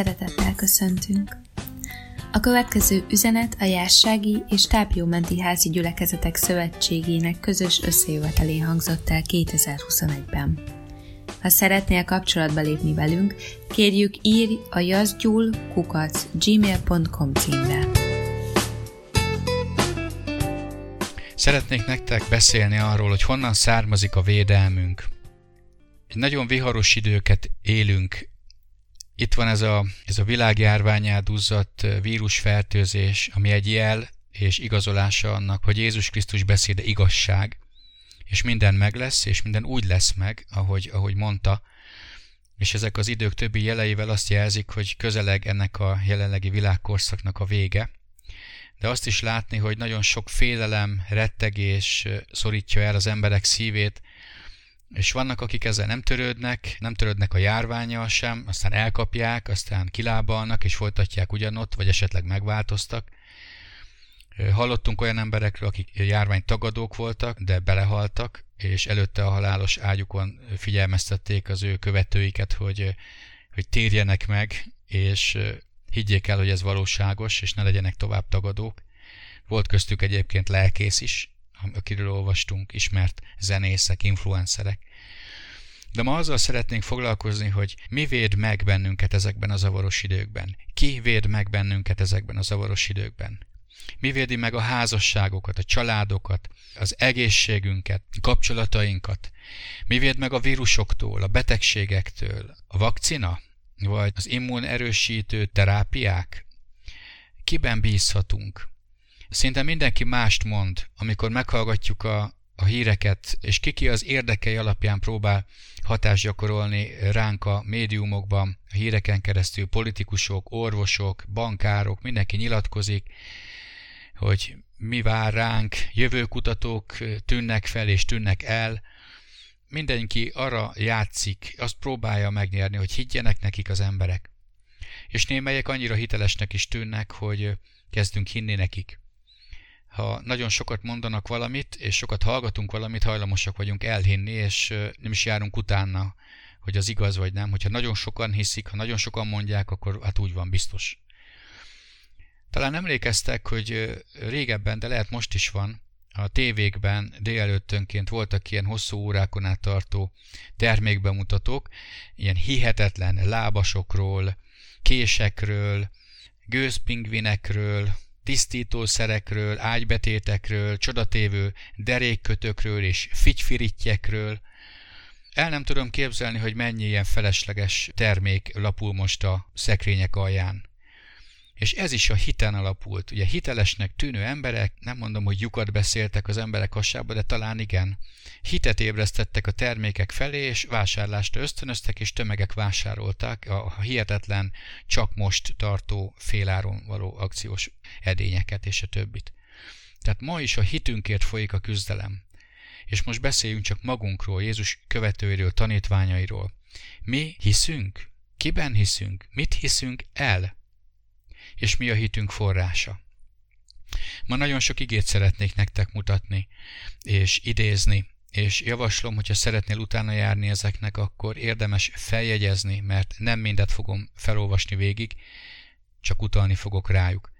Szeretettel köszöntünk! A következő üzenet a Jássági és Tápjómenti Házi Gyülekezetek Szövetségének közös összejövetelén hangzott el 2021-ben. Ha szeretnél kapcsolatba lépni velünk, kérjük írj a jazgyul kukac gmail.com címre. Szeretnék nektek beszélni arról, hogy honnan származik a védelmünk. Egy nagyon viharos időket élünk itt van ez a, ez a világjárványá duzzadt vírusfertőzés, ami egy jel és igazolása annak, hogy Jézus Krisztus beszéde igazság, és minden meg lesz, és minden úgy lesz meg, ahogy, ahogy mondta, és ezek az idők többi jeleivel azt jelzik, hogy közeleg ennek a jelenlegi világkorszaknak a vége, de azt is látni, hogy nagyon sok félelem, rettegés szorítja el az emberek szívét, és vannak, akik ezzel nem törődnek, nem törődnek a járványjal sem, aztán elkapják, aztán kilábalnak és folytatják ugyanott, vagy esetleg megváltoztak. Hallottunk olyan emberekről, akik járvány tagadók voltak, de belehaltak, és előtte a halálos ágyukon figyelmeztették az ő követőiket, hogy, hogy térjenek meg, és higgyék el, hogy ez valóságos, és ne legyenek tovább tagadók. Volt köztük egyébként lelkész is, akiről olvastunk, ismert zenészek, influencerek. De ma azzal szeretnénk foglalkozni, hogy mi véd meg bennünket ezekben a zavaros időkben. Ki véd meg bennünket ezekben a zavaros időkben. Mi védi meg a házasságokat, a családokat, az egészségünket, kapcsolatainkat? Mi véd meg a vírusoktól, a betegségektől? A vakcina? Vagy az immunerősítő terápiák? Kiben bízhatunk? Szinte mindenki mást mond, amikor meghallgatjuk a, a híreket, és kiki az érdekei alapján próbál hatást gyakorolni ránk a médiumokban, a híreken keresztül politikusok, orvosok, bankárok, mindenki nyilatkozik, hogy mi vár ránk, jövőkutatók tűnnek fel és tűnnek el, mindenki arra játszik, azt próbálja megnyerni, hogy higgyenek nekik az emberek. És némelyek annyira hitelesnek is tűnnek, hogy kezdünk hinni nekik ha nagyon sokat mondanak valamit, és sokat hallgatunk valamit, hajlamosak vagyunk elhinni, és nem is járunk utána, hogy az igaz vagy nem. Hogyha nagyon sokan hiszik, ha nagyon sokan mondják, akkor hát úgy van biztos. Talán emlékeztek, hogy régebben, de lehet most is van, a tévékben délelőttönként voltak ilyen hosszú órákon át tartó termékbemutatók, ilyen hihetetlen lábasokról, késekről, gőzpingvinekről, tisztítószerekről, ágybetétekről, csodatévő derékkötökről és figyfirittyekről. El nem tudom képzelni, hogy mennyi ilyen felesleges termék lapul most a szekrények alján. És ez is a hiten alapult. Ugye hitelesnek tűnő emberek, nem mondom, hogy lyukat beszéltek az emberek hasába, de talán igen. Hitet ébresztettek a termékek felé, és vásárlásra ösztönöztek, és tömegek vásárolták a hihetetlen, csak most tartó féláron való akciós edényeket és a többit. Tehát ma is a hitünkért folyik a küzdelem. És most beszéljünk csak magunkról, Jézus követőiről, tanítványairól. Mi hiszünk? Kiben hiszünk? Mit hiszünk el? És mi a hitünk forrása. Ma nagyon sok igét szeretnék nektek mutatni, és idézni, és javaslom, hogyha szeretnél utána járni ezeknek, akkor érdemes feljegyezni, mert nem mindet fogom felolvasni végig, csak utalni fogok rájuk.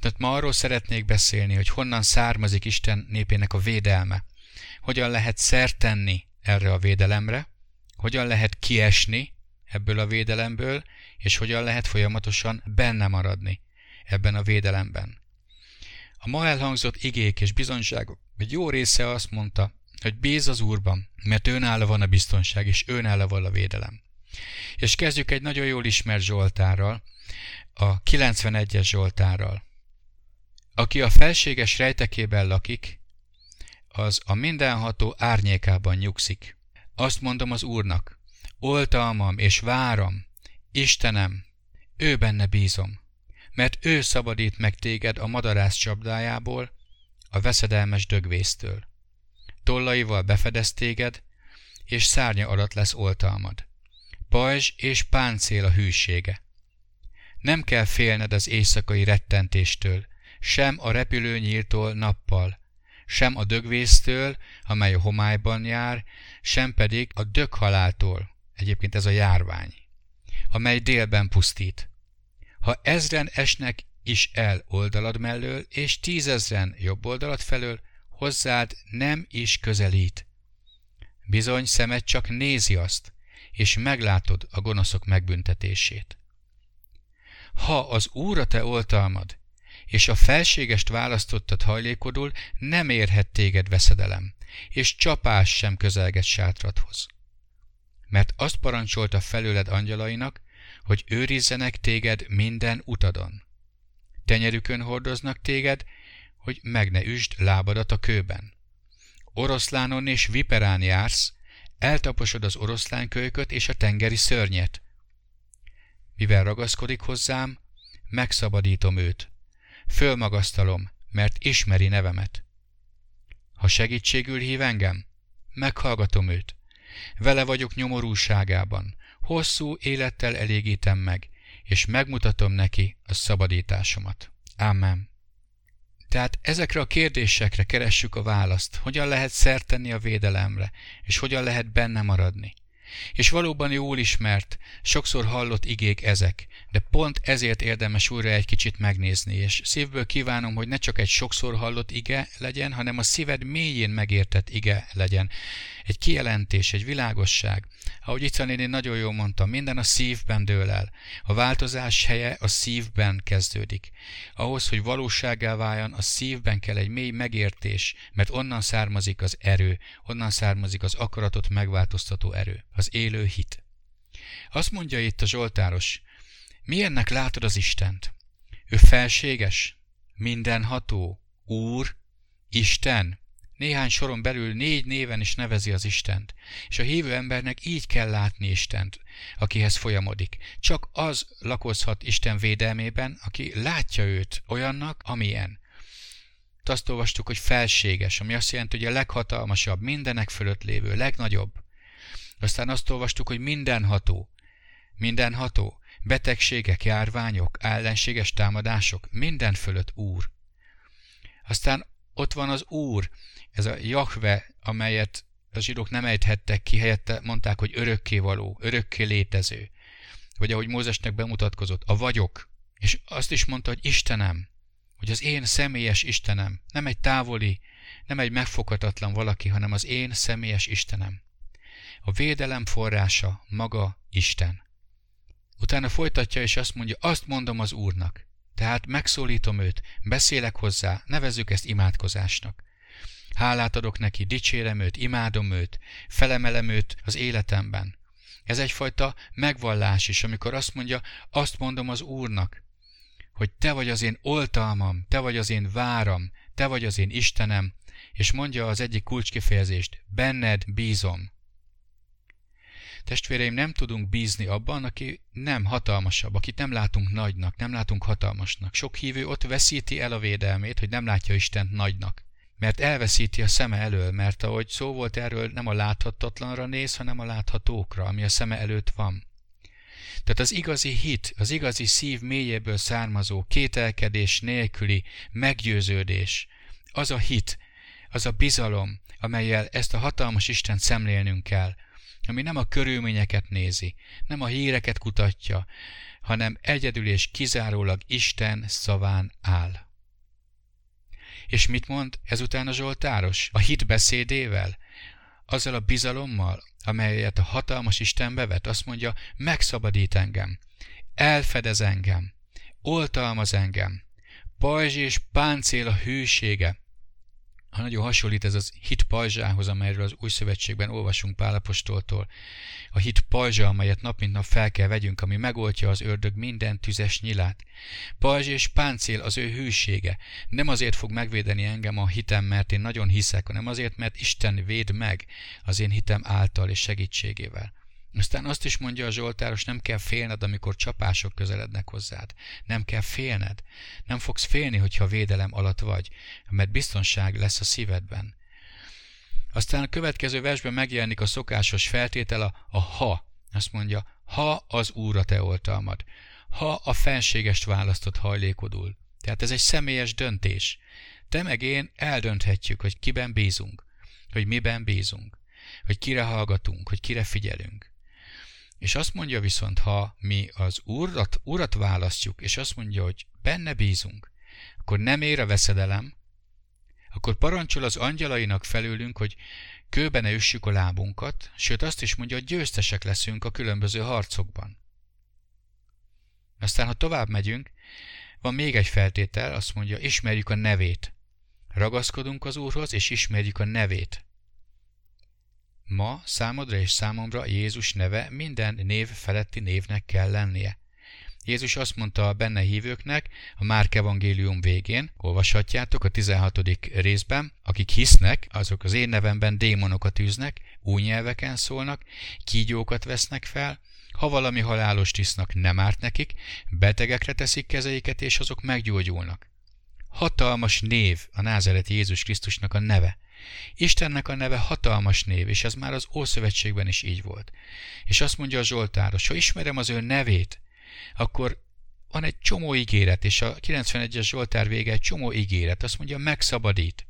Tehát ma arról szeretnék beszélni, hogy honnan származik Isten népének a védelme, hogyan lehet szert tenni erre a védelemre, hogyan lehet kiesni ebből a védelemből, és hogyan lehet folyamatosan benne maradni ebben a védelemben. A ma elhangzott igék és bizonyságok egy jó része azt mondta, hogy bíz az Úrban, mert őnála van a biztonság, és őnála van a védelem. És kezdjük egy nagyon jól ismert Zsoltárral, a 91-es Zsoltárral. Aki a felséges rejtekében lakik, az a mindenható árnyékában nyugszik. Azt mondom az Úrnak, oltalmam és váram, Istenem, ő benne bízom, mert ő szabadít meg téged a madarász csapdájából, a veszedelmes dögvésztől. Tollaival befedez téged, és szárnya alatt lesz oltalmad. Pajzs és páncél a hűsége. Nem kell félned az éjszakai rettentéstől, sem a repülőnyíltól nappal, sem a dögvésztől, amely a homályban jár, sem pedig a döghaláltól, egyébként ez a járvány amely délben pusztít. Ha ezren esnek is el oldalad mellől, és tízezren jobb oldalad felől, hozzád nem is közelít. Bizony szemed csak nézi azt, és meglátod a gonoszok megbüntetését. Ha az Úr te oltalmad, és a felségest választottad hajlékodul, nem érhet téged veszedelem, és csapás sem közelget sátradhoz. Mert azt parancsolta felőled angyalainak, hogy őrizzenek téged minden utadon. Tenyerükön hordoznak téged, hogy meg ne üsd lábadat a kőben. Oroszlánon és viperán jársz, eltaposod az oroszlánkölyköt és a tengeri szörnyet. Mivel ragaszkodik hozzám, megszabadítom őt. Fölmagasztalom, mert ismeri nevemet. Ha segítségül hív engem, meghallgatom őt. Vele vagyok nyomorúságában, hosszú élettel elégítem meg, és megmutatom neki a szabadításomat. Amen. Tehát ezekre a kérdésekre keressük a választ, hogyan lehet szert tenni a védelemre, és hogyan lehet benne maradni. És valóban jól ismert, sokszor hallott igék ezek, de pont ezért érdemes újra egy kicsit megnézni, és szívből kívánom, hogy ne csak egy sokszor hallott ige legyen, hanem a szíved mélyén megértett ige legyen. Egy kijelentés, egy világosság. Ahogy itt én nagyon jól mondtam, minden a szívben dől el. A változás helye a szívben kezdődik. Ahhoz, hogy valósággá váljon, a szívben kell egy mély megértés, mert onnan származik az erő, onnan származik az akaratot megváltoztató erő, az élő hit. Azt mondja itt a Zsoltáros, Milyennek látod az Istent? Ő felséges, mindenható, Úr, Isten. Néhány soron belül négy néven is nevezi az Istent, és a hívő embernek így kell látni Istent, akihez folyamodik. Csak az lakozhat Isten védelmében, aki látja őt olyannak, amilyen. Azt olvastuk, hogy felséges, ami azt jelenti, hogy a leghatalmasabb, mindenek fölött lévő, legnagyobb. Aztán azt olvastuk, hogy mindenható. Mindenható betegségek, járványok, ellenséges támadások, minden fölött Úr. Aztán ott van az Úr, ez a Jahve, amelyet a zsidók nem ejthettek ki, helyette mondták, hogy örökkévaló, örökké létező. Vagy ahogy Mózesnek bemutatkozott, a vagyok. És azt is mondta, hogy Istenem, hogy az én személyes Istenem, nem egy távoli, nem egy megfoghatatlan valaki, hanem az én személyes Istenem. A védelem forrása maga Isten. Utána folytatja és azt mondja, azt mondom az Úrnak. Tehát megszólítom őt, beszélek hozzá, nevezzük ezt imádkozásnak. Hálát adok neki, dicsérem őt, imádom őt, felemelem őt az életemben. Ez egyfajta megvallás is, amikor azt mondja, azt mondom az Úrnak, hogy te vagy az én oltalmam, te vagy az én váram, te vagy az én Istenem, és mondja az egyik kulcskifejezést, benned bízom. Testvéreim, nem tudunk bízni abban, aki nem hatalmasabb, akit nem látunk nagynak, nem látunk hatalmasnak. Sok hívő ott veszíti el a védelmét, hogy nem látja Istent nagynak. Mert elveszíti a szeme elől, mert ahogy szó volt erről, nem a láthatatlanra néz, hanem a láthatókra, ami a szeme előtt van. Tehát az igazi hit, az igazi szív mélyéből származó, kételkedés nélküli meggyőződés, az a hit, az a bizalom, amelyel ezt a hatalmas Isten szemlélnünk kell, ami nem a körülményeket nézi, nem a híreket kutatja, hanem egyedül és kizárólag Isten szaván áll. És mit mond ezután a Zsoltáros? A hit beszédével? Azzal a bizalommal, amelyet a hatalmas Isten bevet, azt mondja, megszabadít engem, elfedez engem, oltalmaz engem, pajzs és páncél a hűsége, ha nagyon hasonlít ez az hit pajzsához, amelyről az új szövetségben olvasunk Pálapostoltól. A hit pajzsa, amelyet nap mint nap fel kell vegyünk, ami megoltja az ördög minden tüzes nyilát. Pajzs és páncél az ő hűsége. Nem azért fog megvédeni engem a hitem, mert én nagyon hiszek, hanem azért, mert Isten véd meg az én hitem által és segítségével. Aztán azt is mondja a Zsoltáros, nem kell félned, amikor csapások közelednek hozzád. Nem kell félned. Nem fogsz félni, hogyha védelem alatt vagy, mert biztonság lesz a szívedben. Aztán a következő versben megjelenik a szokásos feltétel, a, ha. Azt mondja, ha az Úr a te oltalmad, ha a fenségest választott hajlékodul. Tehát ez egy személyes döntés. Te meg én eldönthetjük, hogy kiben bízunk, hogy miben bízunk, hogy kire hallgatunk, hogy kire figyelünk. És azt mondja viszont, ha mi az urat, urat választjuk, és azt mondja, hogy benne bízunk, akkor nem ér a veszedelem, akkor parancsol az angyalainak felülünk, hogy kőben ne üssük a lábunkat, sőt azt is mondja, hogy győztesek leszünk a különböző harcokban. Aztán, ha tovább megyünk, van még egy feltétel, azt mondja, ismerjük a nevét. Ragaszkodunk az Úrhoz, és ismerjük a nevét. Ma számodra és számomra Jézus neve minden név feletti névnek kell lennie. Jézus azt mondta a benne hívőknek a Márk evangélium végén, olvashatjátok a 16. részben, akik hisznek, azok az én nevemben démonokat űznek, új nyelveken szólnak, kígyókat vesznek fel, ha valami halálos tisznak nem árt nekik, betegekre teszik kezeiket, és azok meggyógyulnak. Hatalmas név a názeret Jézus Krisztusnak a neve. Istennek a neve hatalmas név, és ez már az Ószövetségben is így volt. És azt mondja a Zsoltáros, ha ismerem az ő nevét, akkor van egy csomó ígéret, és a 91-es Zsoltár vége egy csomó ígéret. Azt mondja, megszabadít.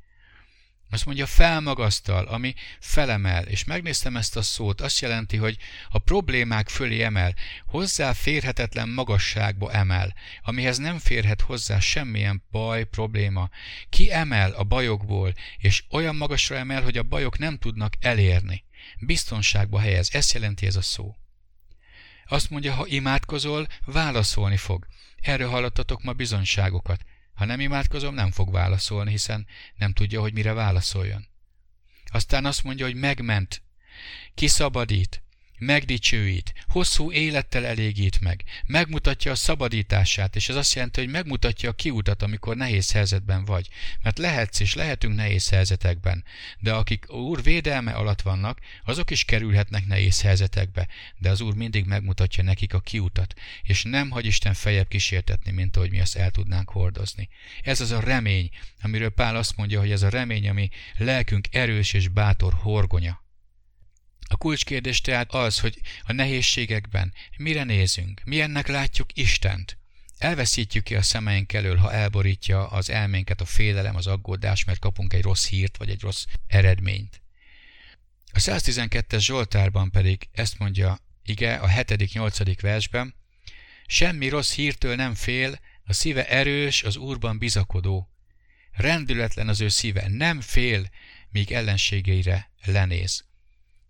Azt mondja, felmagasztal, ami felemel, és megnéztem ezt a szót, azt jelenti, hogy a problémák fölé emel, hozzá férhetetlen magasságba emel, amihez nem férhet hozzá semmilyen baj, probléma. Ki emel a bajokból, és olyan magasra emel, hogy a bajok nem tudnak elérni. Biztonságba helyez, ezt jelenti ez a szó. Azt mondja, ha imádkozol, válaszolni fog. Erről hallottatok ma bizonyságokat. Ha nem imádkozom, nem fog válaszolni, hiszen nem tudja, hogy mire válaszoljon. Aztán azt mondja, hogy megment, kiszabadít, megdicsőít, hosszú élettel elégít meg, megmutatja a szabadítását, és ez azt jelenti, hogy megmutatja a kiutat, amikor nehéz helyzetben vagy. Mert lehetsz és lehetünk nehéz helyzetekben, de akik Úr védelme alatt vannak, azok is kerülhetnek nehéz helyzetekbe, de az Úr mindig megmutatja nekik a kiutat, és nem hagy Isten fejebb kísértetni, mint ahogy mi azt el tudnánk hordozni. Ez az a remény, amiről Pál azt mondja, hogy ez a remény, ami lelkünk erős és bátor horgonya. A kulcskérdés tehát az, hogy a nehézségekben mire nézünk, milyennek látjuk Istent. Elveszítjük ki a szemeink elől, ha elborítja az elménket a félelem, az aggódás, mert kapunk egy rossz hírt vagy egy rossz eredményt. A 112-es Zsoltárban pedig ezt mondja, ige, a 7.-8. versben, semmi rossz hírtől nem fél, a szíve erős, az Úrban bizakodó. Rendületlen az ő szíve, nem fél, míg ellenségeire lenéz.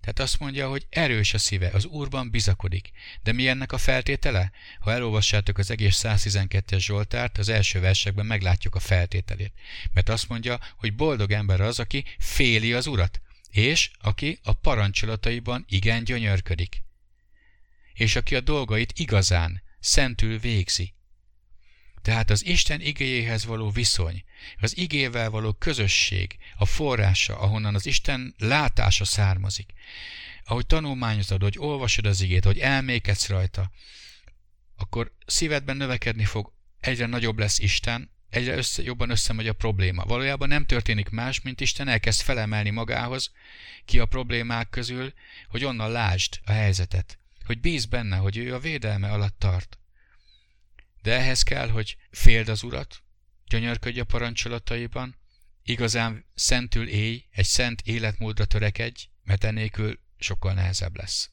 Tehát azt mondja, hogy erős a szíve, az Úrban bizakodik. De mi ennek a feltétele? Ha elolvassátok az egész 112-es Zsoltárt, az első versekben meglátjuk a feltételét. Mert azt mondja, hogy boldog ember az, aki féli az Urat, és aki a parancsolataiban igen gyönyörködik. És aki a dolgait igazán, szentül végzi. Tehát az Isten igéjéhez való viszony, az igével való közösség, a forrása, ahonnan az Isten látása származik. Ahogy tanulmányozod, hogy olvasod az igét, hogy elmékedsz rajta, akkor szívedben növekedni fog, egyre nagyobb lesz Isten, egyre össze, jobban összemegy a probléma. Valójában nem történik más, mint Isten elkezd felemelni magához ki a problémák közül, hogy onnan lásd a helyzetet, hogy bíz benne, hogy ő a védelme alatt tart. De ehhez kell, hogy féld az Urat, gyönyörködj a parancsolataiban, igazán szentül élj, egy szent életmódra törekedj, mert enélkül sokkal nehezebb lesz.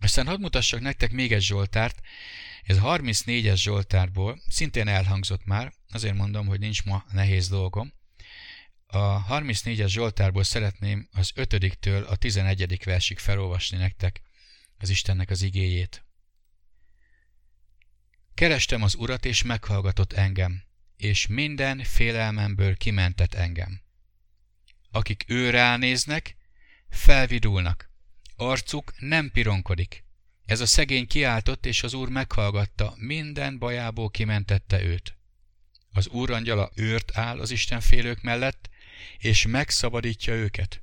Aztán hadd mutassak nektek még egy Zsoltárt, ez a 34-es Zsoltárból, szintén elhangzott már, azért mondom, hogy nincs ma nehéz dolgom. A 34-es Zsoltárból szeretném az 5-től a 11. versig felolvasni nektek az Istennek az igéjét. Kerestem az Urat, és meghallgatott engem, és minden félelmemből kimentett engem. Akik ő ránéznek, felvidulnak, arcuk nem pironkodik. Ez a szegény kiáltott, és az Úr meghallgatta, minden bajából kimentette őt. Az Úr angyala őrt áll az Isten félők mellett, és megszabadítja őket.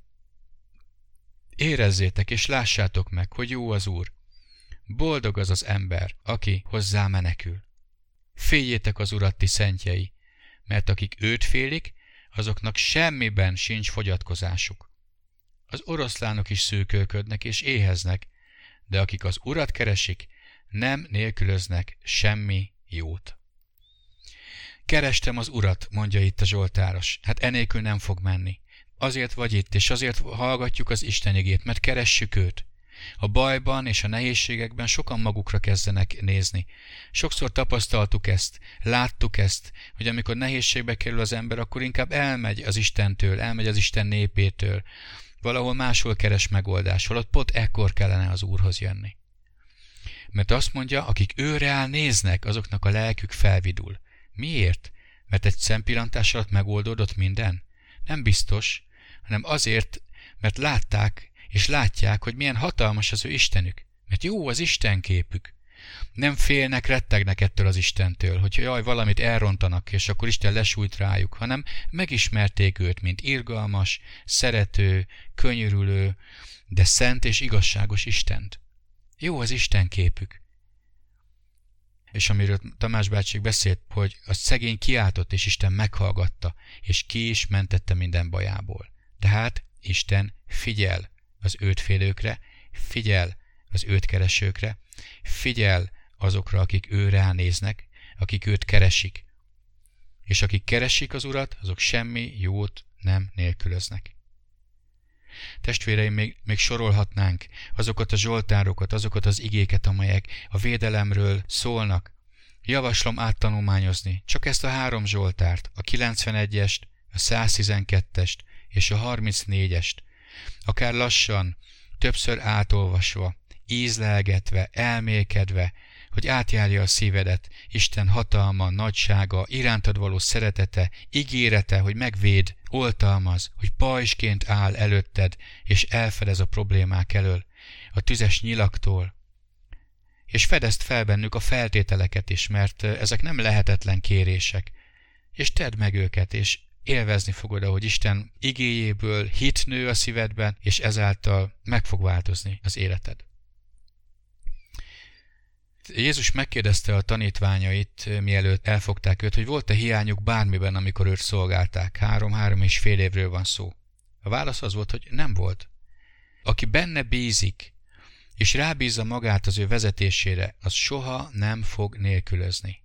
Érezzétek és lássátok meg, hogy jó az Úr, Boldog az az ember, aki hozzá menekül. Féljétek az uratti szentjei, mert akik őt félik, azoknak semmiben sincs fogyatkozásuk. Az oroszlánok is szűkölködnek és éheznek, de akik az urat keresik, nem nélkülöznek semmi jót. Kerestem az urat, mondja itt a Zsoltáros. Hát enélkül nem fog menni. Azért vagy itt, és azért hallgatjuk az Istenigét, mert keressük őt. A bajban és a nehézségekben sokan magukra kezdenek nézni. Sokszor tapasztaltuk ezt, láttuk ezt, hogy amikor nehézségbe kerül az ember, akkor inkább elmegy az Istentől, elmegy az Isten népétől, valahol máshol keres megoldás, holott pont ekkor kellene az Úrhoz jönni. Mert azt mondja, akik őre áll néznek, azoknak a lelkük felvidul. Miért? Mert egy szempillantás alatt megoldódott minden? Nem biztos, hanem azért, mert látták és látják, hogy milyen hatalmas az ő Istenük. Mert jó az Isten képük. Nem félnek, rettegnek ettől az Istentől, hogy jaj, valamit elrontanak, és akkor Isten lesújt rájuk, hanem megismerték őt, mint irgalmas, szerető, könyörülő, de szent és igazságos Istent. Jó az Isten képük. És amiről Tamás bácsik beszélt, hogy a szegény kiáltott, és Isten meghallgatta, és ki is mentette minden bajából. Tehát Isten figyel az őt félőkre, figyel az őt keresőkre, figyel azokra, akik ő ránéznek, akik őt keresik. És akik keresik az Urat, azok semmi jót nem nélkülöznek. Testvéreim, még, még sorolhatnánk azokat a zsoltárokat, azokat az igéket, amelyek a védelemről szólnak. Javaslom áttanulmányozni csak ezt a három zsoltárt, a 91-est, a 112-est és a 34-est, akár lassan, többször átolvasva, ízlelgetve, elmélkedve, hogy átjárja a szívedet, Isten hatalma, nagysága, irántad való szeretete, ígérete, hogy megvéd, oltalmaz, hogy pajsként áll előtted, és elfedez a problémák elől, a tüzes nyilaktól, és fedezd fel bennük a feltételeket is, mert ezek nem lehetetlen kérések, és tedd meg őket, és élvezni fogod, ahogy Isten igéjéből hit nő a szívedben, és ezáltal meg fog változni az életed. Jézus megkérdezte a tanítványait, mielőtt elfogták őt, hogy volt-e hiányuk bármiben, amikor őt szolgálták. Három-három és fél évről van szó. A válasz az volt, hogy nem volt. Aki benne bízik, és rábízza magát az ő vezetésére, az soha nem fog nélkülözni.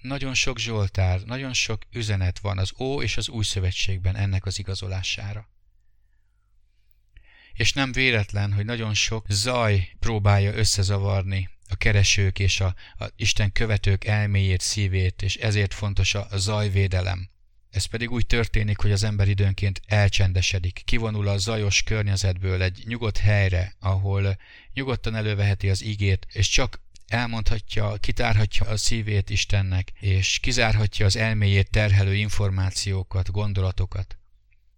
Nagyon sok zsoltár, nagyon sok üzenet van az Ó és az Új Szövetségben ennek az igazolására. És nem véletlen, hogy nagyon sok zaj próbálja összezavarni a keresők és a, a Isten követők elméjét, szívét, és ezért fontos a zajvédelem. Ez pedig úgy történik, hogy az ember időnként elcsendesedik, kivonul a zajos környezetből egy nyugodt helyre, ahol nyugodtan előveheti az igét, és csak elmondhatja, kitárhatja a szívét Istennek, és kizárhatja az elméjét terhelő információkat, gondolatokat.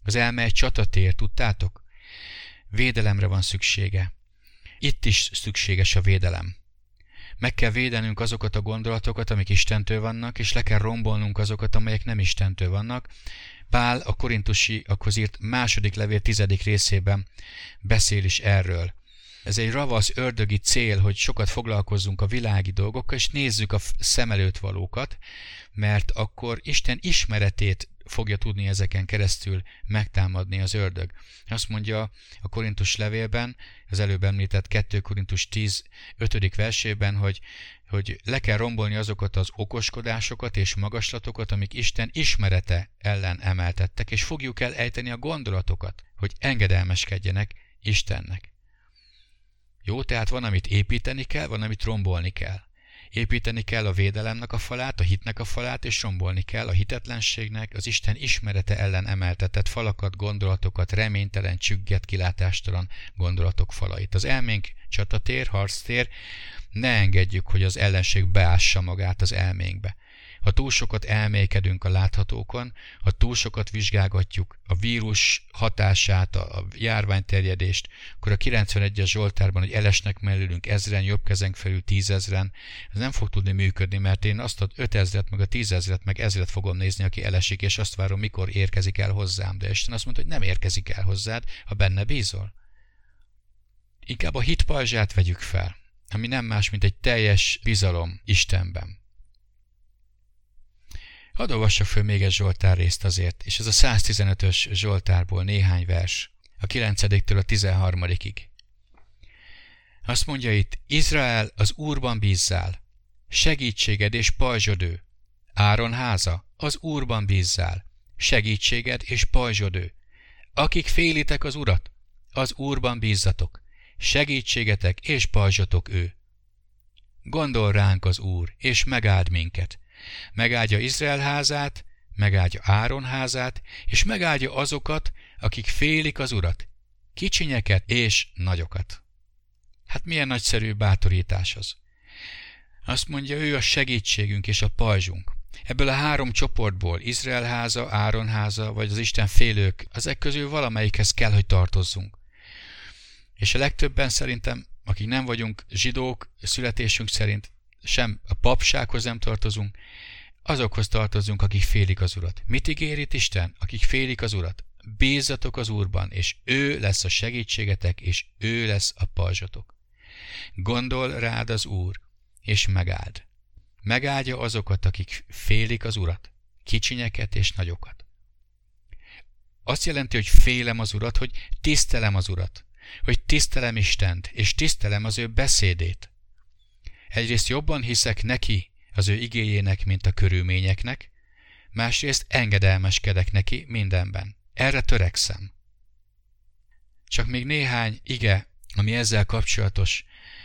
Az elme egy csatatér, tudtátok? Védelemre van szüksége. Itt is szükséges a védelem. Meg kell védenünk azokat a gondolatokat, amik Istentől vannak, és le kell rombolnunk azokat, amelyek nem Istentől vannak. Pál a korintusi akkor írt második levél tizedik részében beszél is erről. Ez egy ravasz ördögi cél, hogy sokat foglalkozzunk a világi dolgokkal, és nézzük a szem előtt valókat, mert akkor Isten ismeretét fogja tudni ezeken keresztül megtámadni az ördög. Azt mondja a Korintus levélben, az előbb említett 2 Korintus 10. 5. versében, hogy, hogy le kell rombolni azokat az okoskodásokat és magaslatokat, amik Isten ismerete ellen emeltettek, és fogjuk el ejteni a gondolatokat, hogy engedelmeskedjenek Istennek. Jó, tehát van, amit építeni kell, van, amit rombolni kell. Építeni kell a védelemnek a falát, a hitnek a falát, és rombolni kell a hitetlenségnek, az Isten ismerete ellen emeltetett falakat, gondolatokat, reménytelen, csügget, kilátástalan gondolatok falait. Az elménk csatatér, harctér, ne engedjük, hogy az ellenség beássa magát az elménkbe. Ha túl sokat elmékedünk a láthatókon, ha túl sokat vizsgálgatjuk a vírus hatását, a járványterjedést, akkor a 91-es Zsoltárban, hogy elesnek mellőlünk ezren, jobb kezenk felül tízezren, ez nem fog tudni működni, mert én azt a 5000-et, meg a tízezret, meg ezret fogom nézni, aki elesik, és azt várom, mikor érkezik el hozzám. De Isten azt mondta, hogy nem érkezik el hozzád, ha benne bízol. Inkább a hit pajzsát vegyük fel, ami nem más, mint egy teljes bizalom Istenben. Hadd olvassak föl még egy Zsoltár részt azért, és ez a 115-ös Zsoltárból néhány vers, a 9-től a 13-ig. Azt mondja itt, Izrael az Úrban bízzál, segítséged és pajzsodő. Áron háza, az Úrban bízzál, segítséged és pajzsodő. Akik félitek az Urat, az Úrban bízzatok, segítségetek és pajzsatok ő. Gondol ránk az Úr, és megáld minket. Megáldja Izrael házát, megáldja Áron házát, és megáldja azokat, akik félik az Urat, kicsinyeket és nagyokat. Hát milyen nagyszerű bátorítás az. Azt mondja, ő a segítségünk és a pajzsunk. Ebből a három csoportból, Izrael háza, Áron háza, vagy az Isten félők, ezek közül valamelyikhez kell, hogy tartozzunk. És a legtöbben szerintem, akik nem vagyunk zsidók, születésünk szerint sem a papsághoz nem tartozunk, azokhoz tartozunk, akik félik az Urat. Mit ígér itt Isten? Akik félik az Urat. Bízzatok az Úrban, és ő lesz a segítségetek, és ő lesz a pajzsatok. Gondol rád az Úr, és megáld. Megáldja azokat, akik félik az Urat, kicsinyeket és nagyokat. Azt jelenti, hogy félem az Urat, hogy tisztelem az Urat, hogy tisztelem Istent, és tisztelem az ő beszédét. Egyrészt jobban hiszek neki, az ő igéjének, mint a körülményeknek, másrészt engedelmeskedek neki mindenben. Erre törekszem. Csak még néhány ige, ami ezzel kapcsolatos,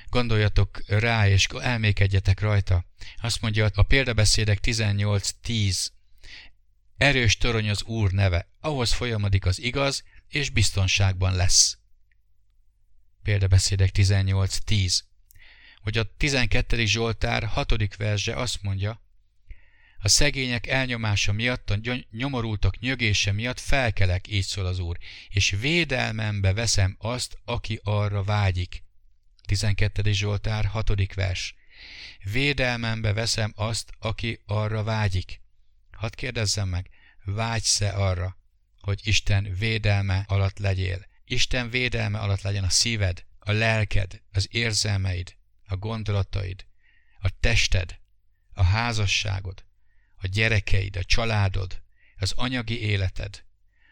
gondoljatok rá, és elmékedjetek rajta. Azt mondja a példabeszédek 18.10. Erős torony az Úr neve, ahhoz folyamodik az igaz, és biztonságban lesz. Példabeszédek 18.10 hogy a 12. Zsoltár 6. verse azt mondja, a szegények elnyomása miatt, a nyomorultak nyögése miatt felkelek, így szól az Úr, és védelmembe veszem azt, aki arra vágyik. 12. Zsoltár 6. vers. Védelmembe veszem azt, aki arra vágyik. Hadd kérdezzem meg, vágysz-e arra, hogy Isten védelme alatt legyél? Isten védelme alatt legyen a szíved, a lelked, az érzelmeid, a gondolataid, a tested, a házasságod, a gyerekeid, a családod, az anyagi életed,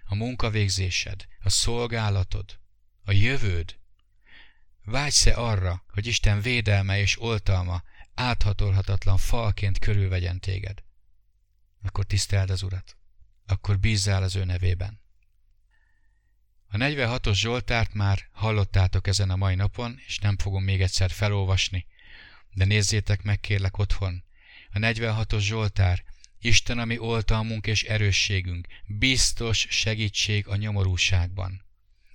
a munkavégzésed, a szolgálatod, a jövőd. Vágysz-e arra, hogy Isten védelme és oltalma áthatolhatatlan falként körülvegyen téged? Akkor tiszteld az Urat. Akkor bízzál az ő nevében. A 46-os Zsoltárt már hallottátok ezen a mai napon, és nem fogom még egyszer felolvasni, de nézzétek meg kérlek otthon. A 46-os Zsoltár, Isten, ami oltalmunk és erősségünk, biztos segítség a nyomorúságban.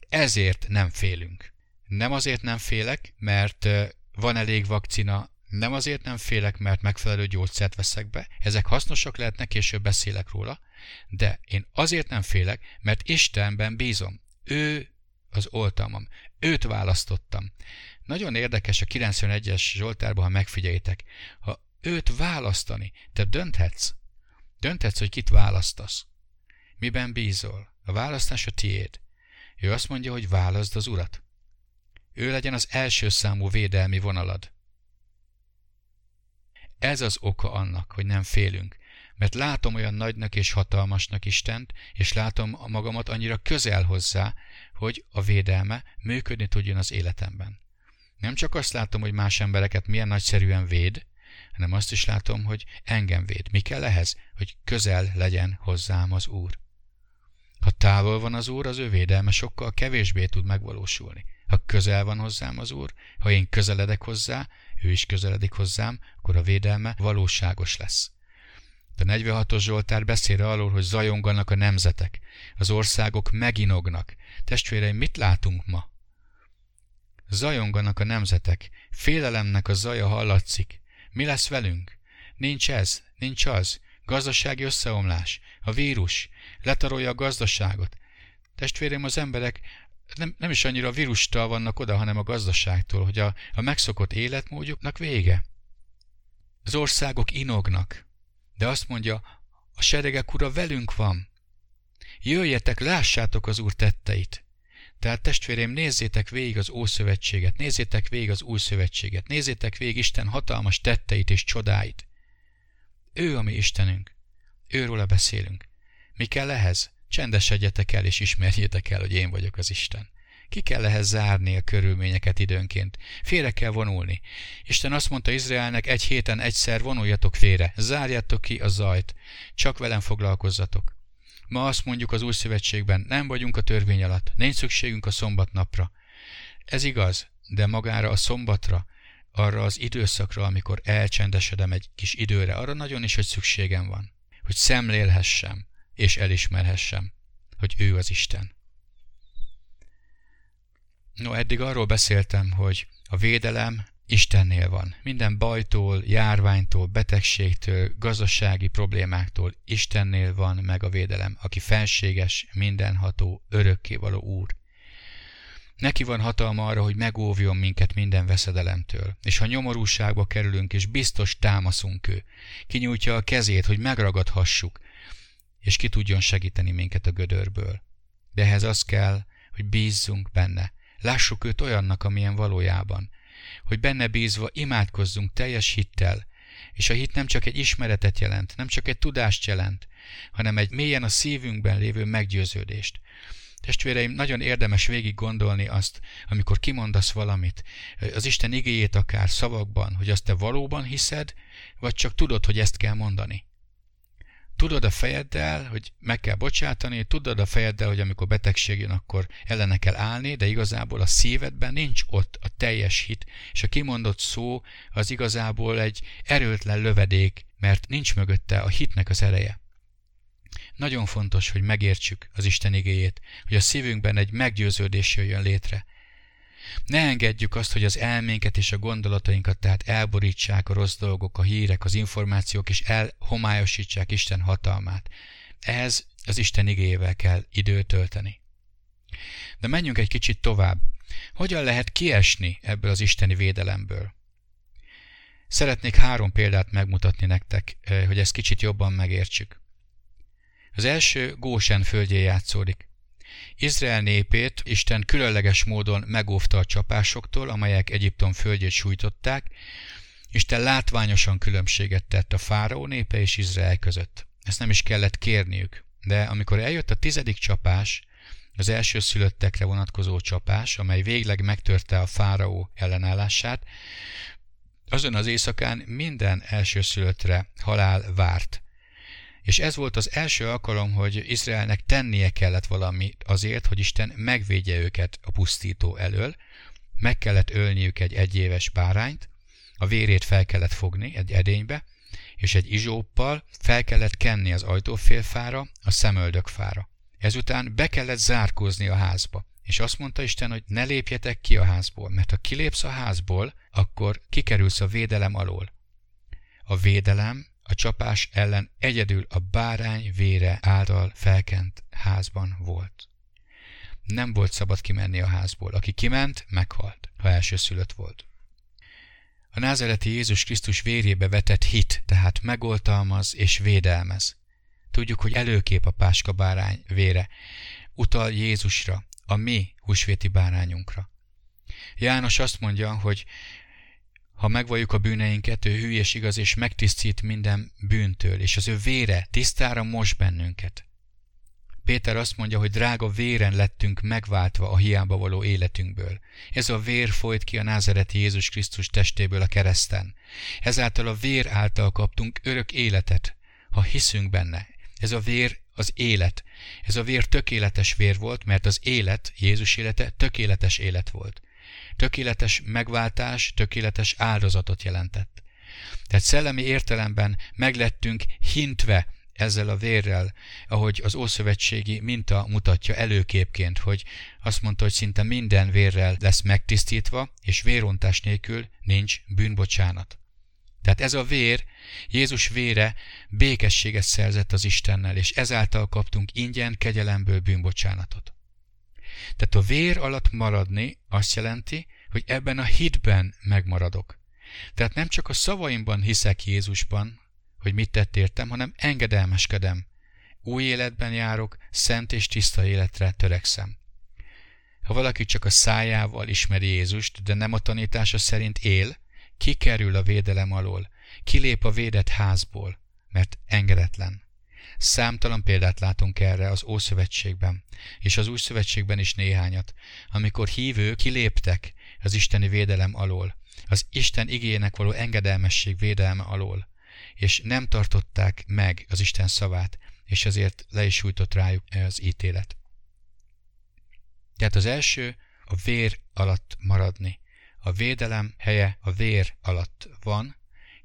Ezért nem félünk. Nem azért nem félek, mert van elég vakcina, nem azért nem félek, mert megfelelő gyógyszert veszek be, ezek hasznosak lehetnek, később beszélek róla, de én azért nem félek, mert Istenben bízom. Ő az oltalmam. Őt választottam. Nagyon érdekes a 91-es Zsoltárban, ha megfigyeljétek. Ha őt választani, te dönthetsz. Dönthetsz, hogy kit választasz. Miben bízol? A választás a tiéd. Ő azt mondja, hogy válaszd az urat. Ő legyen az első számú védelmi vonalad. Ez az oka annak, hogy nem félünk mert látom olyan nagynak és hatalmasnak Istent, és látom a magamat annyira közel hozzá, hogy a védelme működni tudjon az életemben. Nem csak azt látom, hogy más embereket milyen nagyszerűen véd, hanem azt is látom, hogy engem véd. Mi kell ehhez? Hogy közel legyen hozzám az Úr. Ha távol van az Úr, az ő védelme sokkal kevésbé tud megvalósulni. Ha közel van hozzám az Úr, ha én közeledek hozzá, ő is közeledik hozzám, akkor a védelme valóságos lesz. A 46-os Zsoltár beszél arról, hogy zajonganak a nemzetek, az országok meginognak. Testvéreim, mit látunk ma? Zajonganak a nemzetek, félelemnek a zaja hallatszik. Mi lesz velünk? Nincs ez, nincs az. Gazdasági összeomlás, a vírus, letarolja a gazdaságot. Testvérem, az emberek nem, nem is annyira a vírustal vannak oda, hanem a gazdaságtól, hogy a, a megszokott életmódjuknak vége. Az országok inognak, de azt mondja, a seregek ura velünk van. Jöjjetek, lássátok az Úr tetteit. Tehát testvérém, nézzétek végig az Ószövetséget, nézzétek végig az Új Szövetséget, nézzétek végig Isten hatalmas tetteit és csodáit. Ő a mi Istenünk. Őróla beszélünk. Mi kell ehhez? Csendesedjetek el és ismerjétek el, hogy én vagyok az Isten. Ki kell ehhez zárni a körülményeket időnként. Félre kell vonulni. Isten azt mondta Izraelnek, egy héten egyszer vonuljatok félre, zárjátok ki a zajt, csak velem foglalkozzatok. Ma azt mondjuk az új szövetségben, nem vagyunk a törvény alatt, nincs szükségünk a szombatnapra. Ez igaz, de magára a szombatra, arra az időszakra, amikor elcsendesedem egy kis időre, arra nagyon is, hogy szükségem van. Hogy szemlélhessem és elismerhessem, hogy ő az Isten. No, eddig arról beszéltem, hogy a védelem Istennél van. Minden bajtól, járványtól, betegségtől, gazdasági problémáktól Istennél van meg a védelem, aki felséges, mindenható, örökkévaló Úr. Neki van hatalma arra, hogy megóvjon minket minden veszedelemtől, és ha nyomorúságba kerülünk, és biztos támaszunk ő, kinyújtja a kezét, hogy megragadhassuk, és ki tudjon segíteni minket a gödörből. De ehhez az kell, hogy bízzunk benne, lássuk őt olyannak, amilyen valójában, hogy benne bízva imádkozzunk teljes hittel, és a hit nem csak egy ismeretet jelent, nem csak egy tudást jelent, hanem egy mélyen a szívünkben lévő meggyőződést. Testvéreim, nagyon érdemes végig gondolni azt, amikor kimondasz valamit, az Isten igéjét akár szavakban, hogy azt te valóban hiszed, vagy csak tudod, hogy ezt kell mondani tudod a fejeddel, hogy meg kell bocsátani, tudod a fejeddel, hogy amikor betegség jön, akkor ellene kell állni, de igazából a szívedben nincs ott a teljes hit, és a kimondott szó az igazából egy erőtlen lövedék, mert nincs mögötte a hitnek az ereje. Nagyon fontos, hogy megértsük az Isten igéjét, hogy a szívünkben egy meggyőződés jöjjön létre, ne engedjük azt, hogy az elménket és a gondolatainkat tehát elborítsák a rossz dolgok, a hírek, az információk, és elhomályosítsák Isten hatalmát. Ehhez az Isten igéjével kell időt tölteni. De menjünk egy kicsit tovább. Hogyan lehet kiesni ebből az isteni védelemből? Szeretnék három példát megmutatni nektek, eh, hogy ezt kicsit jobban megértsük. Az első Gósen földjén játszódik. Izrael népét Isten különleges módon megóvta a csapásoktól, amelyek Egyiptom földjét sújtották, Isten látványosan különbséget tett a fáraó népe és Izrael között. Ezt nem is kellett kérniük. De amikor eljött a tizedik csapás, az első szülöttekre vonatkozó csapás, amely végleg megtörte a fáraó ellenállását, azon az éjszakán minden elsőszülöttre halál várt. És ez volt az első alkalom, hogy Izraelnek tennie kellett valami azért, hogy Isten megvédje őket a pusztító elől, meg kellett ölniük egy egyéves bárányt, a vérét fel kellett fogni egy edénybe, és egy izsóppal fel kellett kenni az ajtófélfára, a szemöldökfára. Ezután be kellett zárkózni a házba, és azt mondta Isten, hogy ne lépjetek ki a házból, mert ha kilépsz a házból, akkor kikerülsz a védelem alól. A védelem a csapás ellen egyedül a bárány vére által felkent házban volt. Nem volt szabad kimenni a házból. Aki kiment, meghalt, ha elsőszülött volt. A názereti Jézus Krisztus vérébe vetett hit, tehát megoltalmaz és védelmez. Tudjuk, hogy előkép a páska bárány vére, utal Jézusra, a mi húsvéti bárányunkra. János azt mondja, hogy ha megvalljuk a bűneinket, ő hű és igaz, és megtisztít minden bűntől, és az ő vére tisztára mos bennünket. Péter azt mondja, hogy drága véren lettünk megváltva a hiába való életünkből. Ez a vér folyt ki a názereti Jézus Krisztus testéből a kereszten. Ezáltal a vér által kaptunk örök életet, ha hiszünk benne. Ez a vér az élet. Ez a vér tökéletes vér volt, mert az élet, Jézus élete tökéletes élet volt tökéletes megváltás, tökéletes áldozatot jelentett. Tehát szellemi értelemben meglettünk hintve ezzel a vérrel, ahogy az ószövetségi minta mutatja előképként, hogy azt mondta, hogy szinte minden vérrel lesz megtisztítva, és vérontás nélkül nincs bűnbocsánat. Tehát ez a vér, Jézus vére békességet szerzett az Istennel, és ezáltal kaptunk ingyen kegyelemből bűnbocsánatot. Tehát a vér alatt maradni azt jelenti, hogy ebben a hitben megmaradok. Tehát nem csak a szavaimban hiszek Jézusban, hogy mit tett értem, hanem engedelmeskedem. Új életben járok, szent és tiszta életre törekszem. Ha valaki csak a szájával ismeri Jézust, de nem a tanítása szerint él, kikerül a védelem alól, kilép a védett házból, mert engedetlen. Számtalan példát látunk erre az Ószövetségben, és az Új Szövetségben is néhányat, amikor hívők kiléptek az isteni védelem alól, az Isten igének való engedelmesség védelme alól, és nem tartották meg az Isten szavát, és ezért le is sújtott rájuk az ítélet. Tehát az első a vér alatt maradni, A védelem helye a vér alatt van,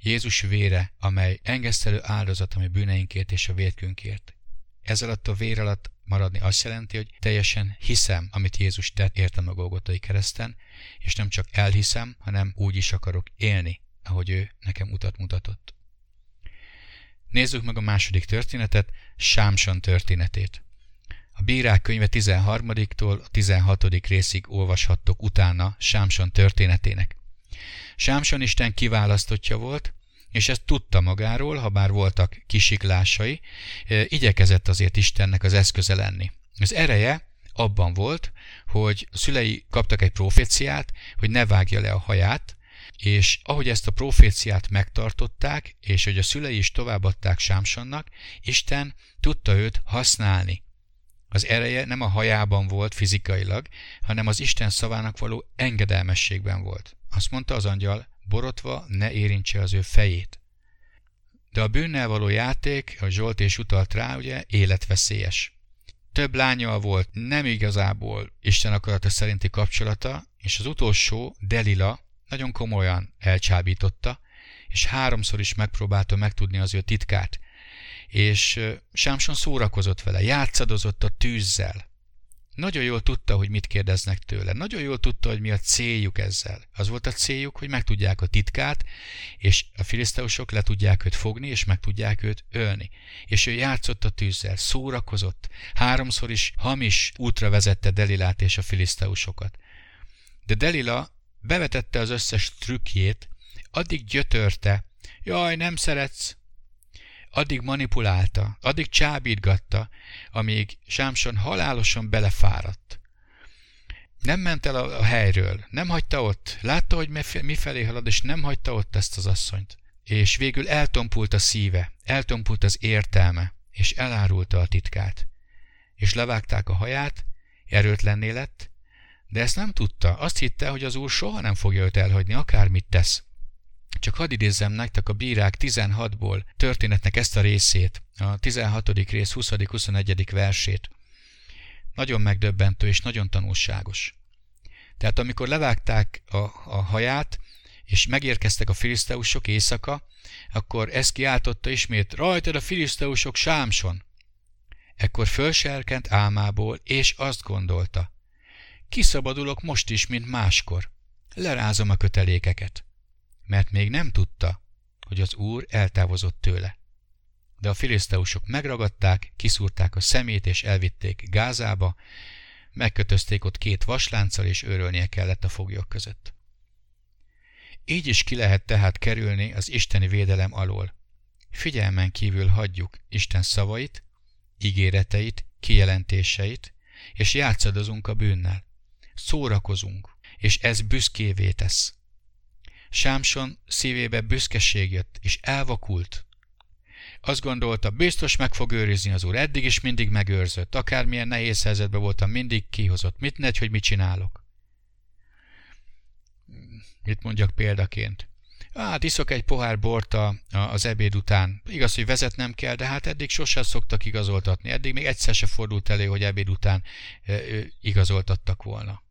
Jézus vére, amely engesztelő áldozat, ami bűneinkért és a vérkünkért. Ez alatt a vér alatt maradni azt jelenti, hogy teljesen hiszem, amit Jézus tett értem a Golgotai kereszten, és nem csak elhiszem, hanem úgy is akarok élni, ahogy ő nekem utat mutatott. Nézzük meg a második történetet, Sámson történetét. A Bírák könyve 13-tól a 16. részig olvashattok utána Sámson történetének. Sámson Isten kiválasztottja volt, és ezt tudta magáról, ha bár voltak kisiklásai, igyekezett azért Istennek az eszköze lenni. Az ereje abban volt, hogy a szülei kaptak egy proféciát, hogy ne vágja le a haját, és ahogy ezt a proféciát megtartották, és hogy a szülei is továbbadták Sámsonnak, Isten tudta őt használni. Az ereje nem a hajában volt fizikailag, hanem az Isten szavának való engedelmességben volt. Azt mondta az angyal, borotva ne érintse az ő fejét. De a bűnnel való játék, a Zsolt és utalt rá, ugye, életveszélyes. Több lányal volt nem igazából Isten akarata szerinti kapcsolata, és az utolsó, Delila, nagyon komolyan elcsábította, és háromszor is megpróbálta megtudni az ő titkát. És Sámson szórakozott vele, játszadozott a tűzzel. Nagyon jól tudta, hogy mit kérdeznek tőle. Nagyon jól tudta, hogy mi a céljuk ezzel. Az volt a céljuk, hogy megtudják a titkát, és a filiszteusok le tudják őt fogni, és meg tudják őt ölni. És ő játszott a tűzzel, szórakozott. Háromszor is hamis útra vezette Delilát és a filiszteusokat. De Delila bevetette az összes trükkjét, addig gyötörte, jaj, nem szeretsz, addig manipulálta, addig csábítgatta, amíg Sámson halálosan belefáradt. Nem ment el a, helyről, nem hagyta ott, látta, hogy mifelé halad, és nem hagyta ott ezt az asszonyt. És végül eltompult a szíve, eltompult az értelme, és elárulta a titkát. És levágták a haját, erőtlenné lett, de ezt nem tudta. Azt hitte, hogy az úr soha nem fogja őt elhagyni, akármit tesz. Csak hadd idézzem nektek a bírák 16-ból történetnek ezt a részét, a 16. rész 20.-21. versét. Nagyon megdöbbentő és nagyon tanulságos. Tehát amikor levágták a, a haját, és megérkeztek a filiszteusok éjszaka, akkor ezt kiáltotta ismét, rajtad a filiszteusok sámson. Ekkor fölserkent álmából, és azt gondolta, kiszabadulok most is, mint máskor. Lerázom a kötelékeket mert még nem tudta, hogy az úr eltávozott tőle. De a filiszteusok megragadták, kiszúrták a szemét és elvitték Gázába, megkötözték ott két vaslánccal és őrölnie kellett a foglyok között. Így is ki lehet tehát kerülni az isteni védelem alól. Figyelmen kívül hagyjuk Isten szavait, ígéreteit, kijelentéseit, és játszadozunk a bűnnel. Szórakozunk, és ez büszkévé tesz. Sámson szívébe büszkeség jött, és elvakult. Azt gondolta, biztos meg fog őrizni az úr, eddig is mindig megőrzött, akármilyen nehéz helyzetben voltam, mindig kihozott, mit negy, hogy mit csinálok. Mit mondjak példaként? Hát iszok egy pohár bort a, az ebéd után. Igaz, hogy vezetnem kell, de hát eddig sosem szoktak igazoltatni. Eddig még egyszer se fordult elő, hogy ebéd után igazoltattak volna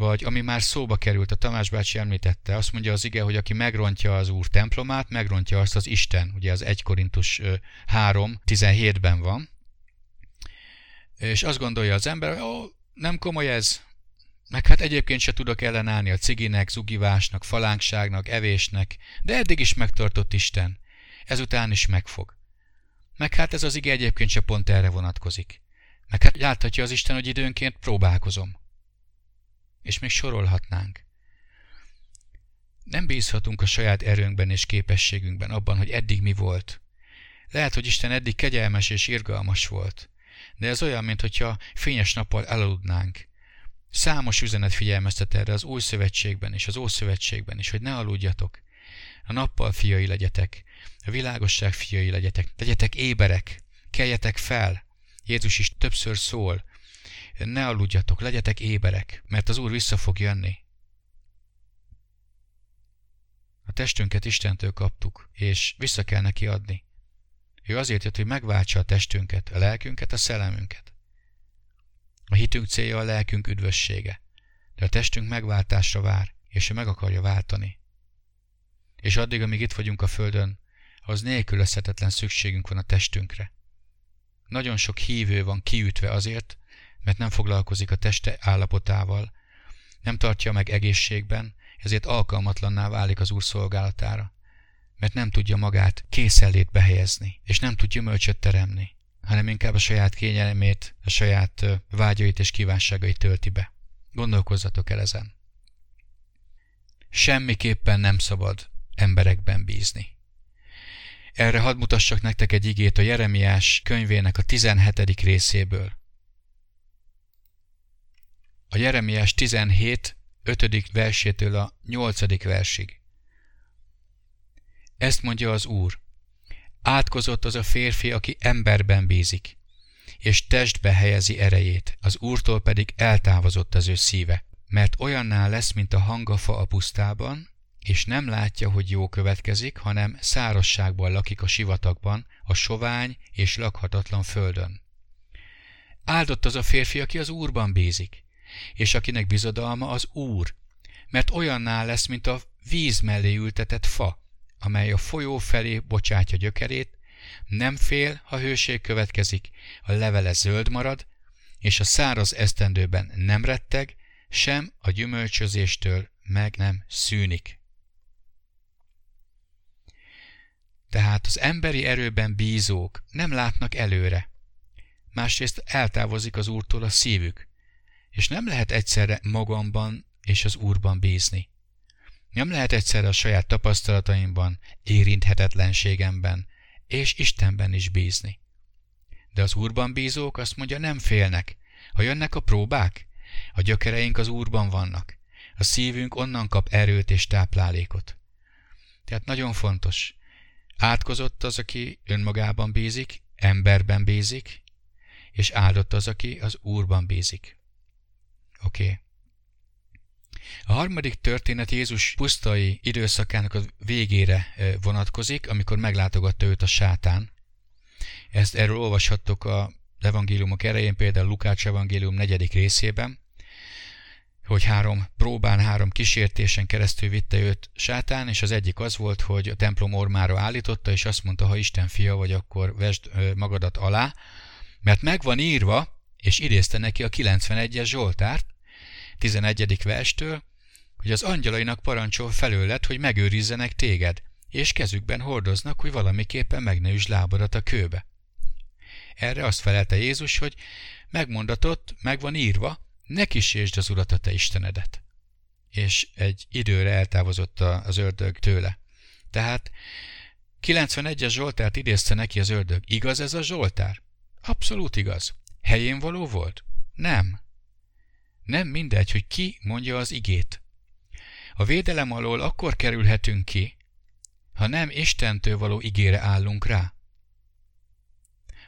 vagy ami már szóba került, a Tamás bácsi említette, azt mondja az ige, hogy aki megrontja az Úr templomát, megrontja azt az Isten, ugye az 1 Korintus 3, 17-ben van, és azt gondolja az ember, hogy ó, nem komoly ez, meg hát egyébként se tudok ellenállni a ciginek, zugivásnak, falánkságnak, evésnek, de eddig is megtartott Isten, ezután is megfog. Meg hát ez az ige egyébként se pont erre vonatkozik. Meg hát láthatja az Isten, hogy időnként próbálkozom. És még sorolhatnánk. Nem bízhatunk a saját erőnkben és képességünkben, abban, hogy eddig mi volt. Lehet, hogy Isten eddig kegyelmes és irgalmas volt, de ez olyan, mintha fényes nappal elaludnánk. Számos üzenet figyelmeztet erre az új szövetségben és az ószövetségben is, hogy ne aludjatok. A nappal fiai legyetek, a világosság fiai legyetek, legyetek éberek, keljetek fel. Jézus is többször szól, ne aludjatok, legyetek éberek, mert az Úr vissza fog jönni. A testünket Istentől kaptuk, és vissza kell neki adni. Ő azért jött, hogy megváltsa a testünket, a lelkünket, a szellemünket. A hitünk célja a lelkünk üdvössége. De a testünk megváltásra vár, és ő meg akarja váltani. És addig, amíg itt vagyunk a Földön, az nélkülözhetetlen szükségünk van a testünkre. Nagyon sok hívő van kiütve azért, mert nem foglalkozik a teste állapotával, nem tartja meg egészségben, ezért alkalmatlanná válik az Úr szolgálatára, mert nem tudja magát készellét behelyezni, és nem tud gyümölcsöt teremni, hanem inkább a saját kényelmét, a saját vágyait és kívánságait tölti be. Gondolkozzatok el ezen. Semmiképpen nem szabad emberekben bízni. Erre hadd mutassak nektek egy igét a Jeremiás könyvének a 17. részéből. A Jeremiás 17. 5. versétől a 8. versig. Ezt mondja az Úr. Átkozott az a férfi, aki emberben bízik, és testbe helyezi erejét, az Úrtól pedig eltávozott az ő szíve, mert olyanná lesz, mint a hangafa a pusztában, és nem látja, hogy jó következik, hanem szárasságban lakik a sivatagban, a sovány és lakhatatlan földön. Áldott az a férfi, aki az Úrban bízik, és akinek bizodalma az Úr, mert olyanná lesz, mint a víz mellé ültetett fa, amely a folyó felé bocsátja gyökerét, nem fél, ha hőség következik, a levele zöld marad, és a száraz esztendőben nem retteg, sem a gyümölcsözéstől meg nem szűnik. Tehát az emberi erőben bízók nem látnak előre. Másrészt eltávozik az Úrtól a szívük, és nem lehet egyszerre magamban és az Úrban bízni. Nem lehet egyszerre a saját tapasztalataimban, érinthetetlenségemben és Istenben is bízni. De az Úrban bízók azt mondja, nem félnek. Ha jönnek a próbák, a gyökereink az Úrban vannak. A szívünk onnan kap erőt és táplálékot. Tehát nagyon fontos, Átkozott az, aki önmagában bízik, emberben bízik, és áldott az, aki az Úrban bízik. Oké. Okay. A harmadik történet Jézus pusztai időszakának a végére vonatkozik, amikor meglátogatta őt a sátán. Ezt erről olvashattok a evangéliumok erején, például Lukács evangélium negyedik részében hogy három próbán, három kísértésen keresztül vitte őt sátán, és az egyik az volt, hogy a templom ormára állította, és azt mondta, ha Isten fia vagy, akkor vesd magadat alá, mert meg van írva, és idézte neki a 91-es Zsoltárt, 11. verstől, hogy az angyalainak parancsol felőled, hogy megőrizzenek téged, és kezükben hordoznak, hogy valamiképpen meg lábadat a kőbe. Erre azt felelte Jézus, hogy megmondatott, meg van írva, ne kísértsd az Urat a te Istenedet. És egy időre eltávozott az ördög tőle. Tehát 91-es Zsoltárt idézte neki az ördög. Igaz ez a Zsoltár? Abszolút igaz. Helyén való volt? Nem. Nem mindegy, hogy ki mondja az igét. A védelem alól akkor kerülhetünk ki, ha nem Istentől való igére állunk rá.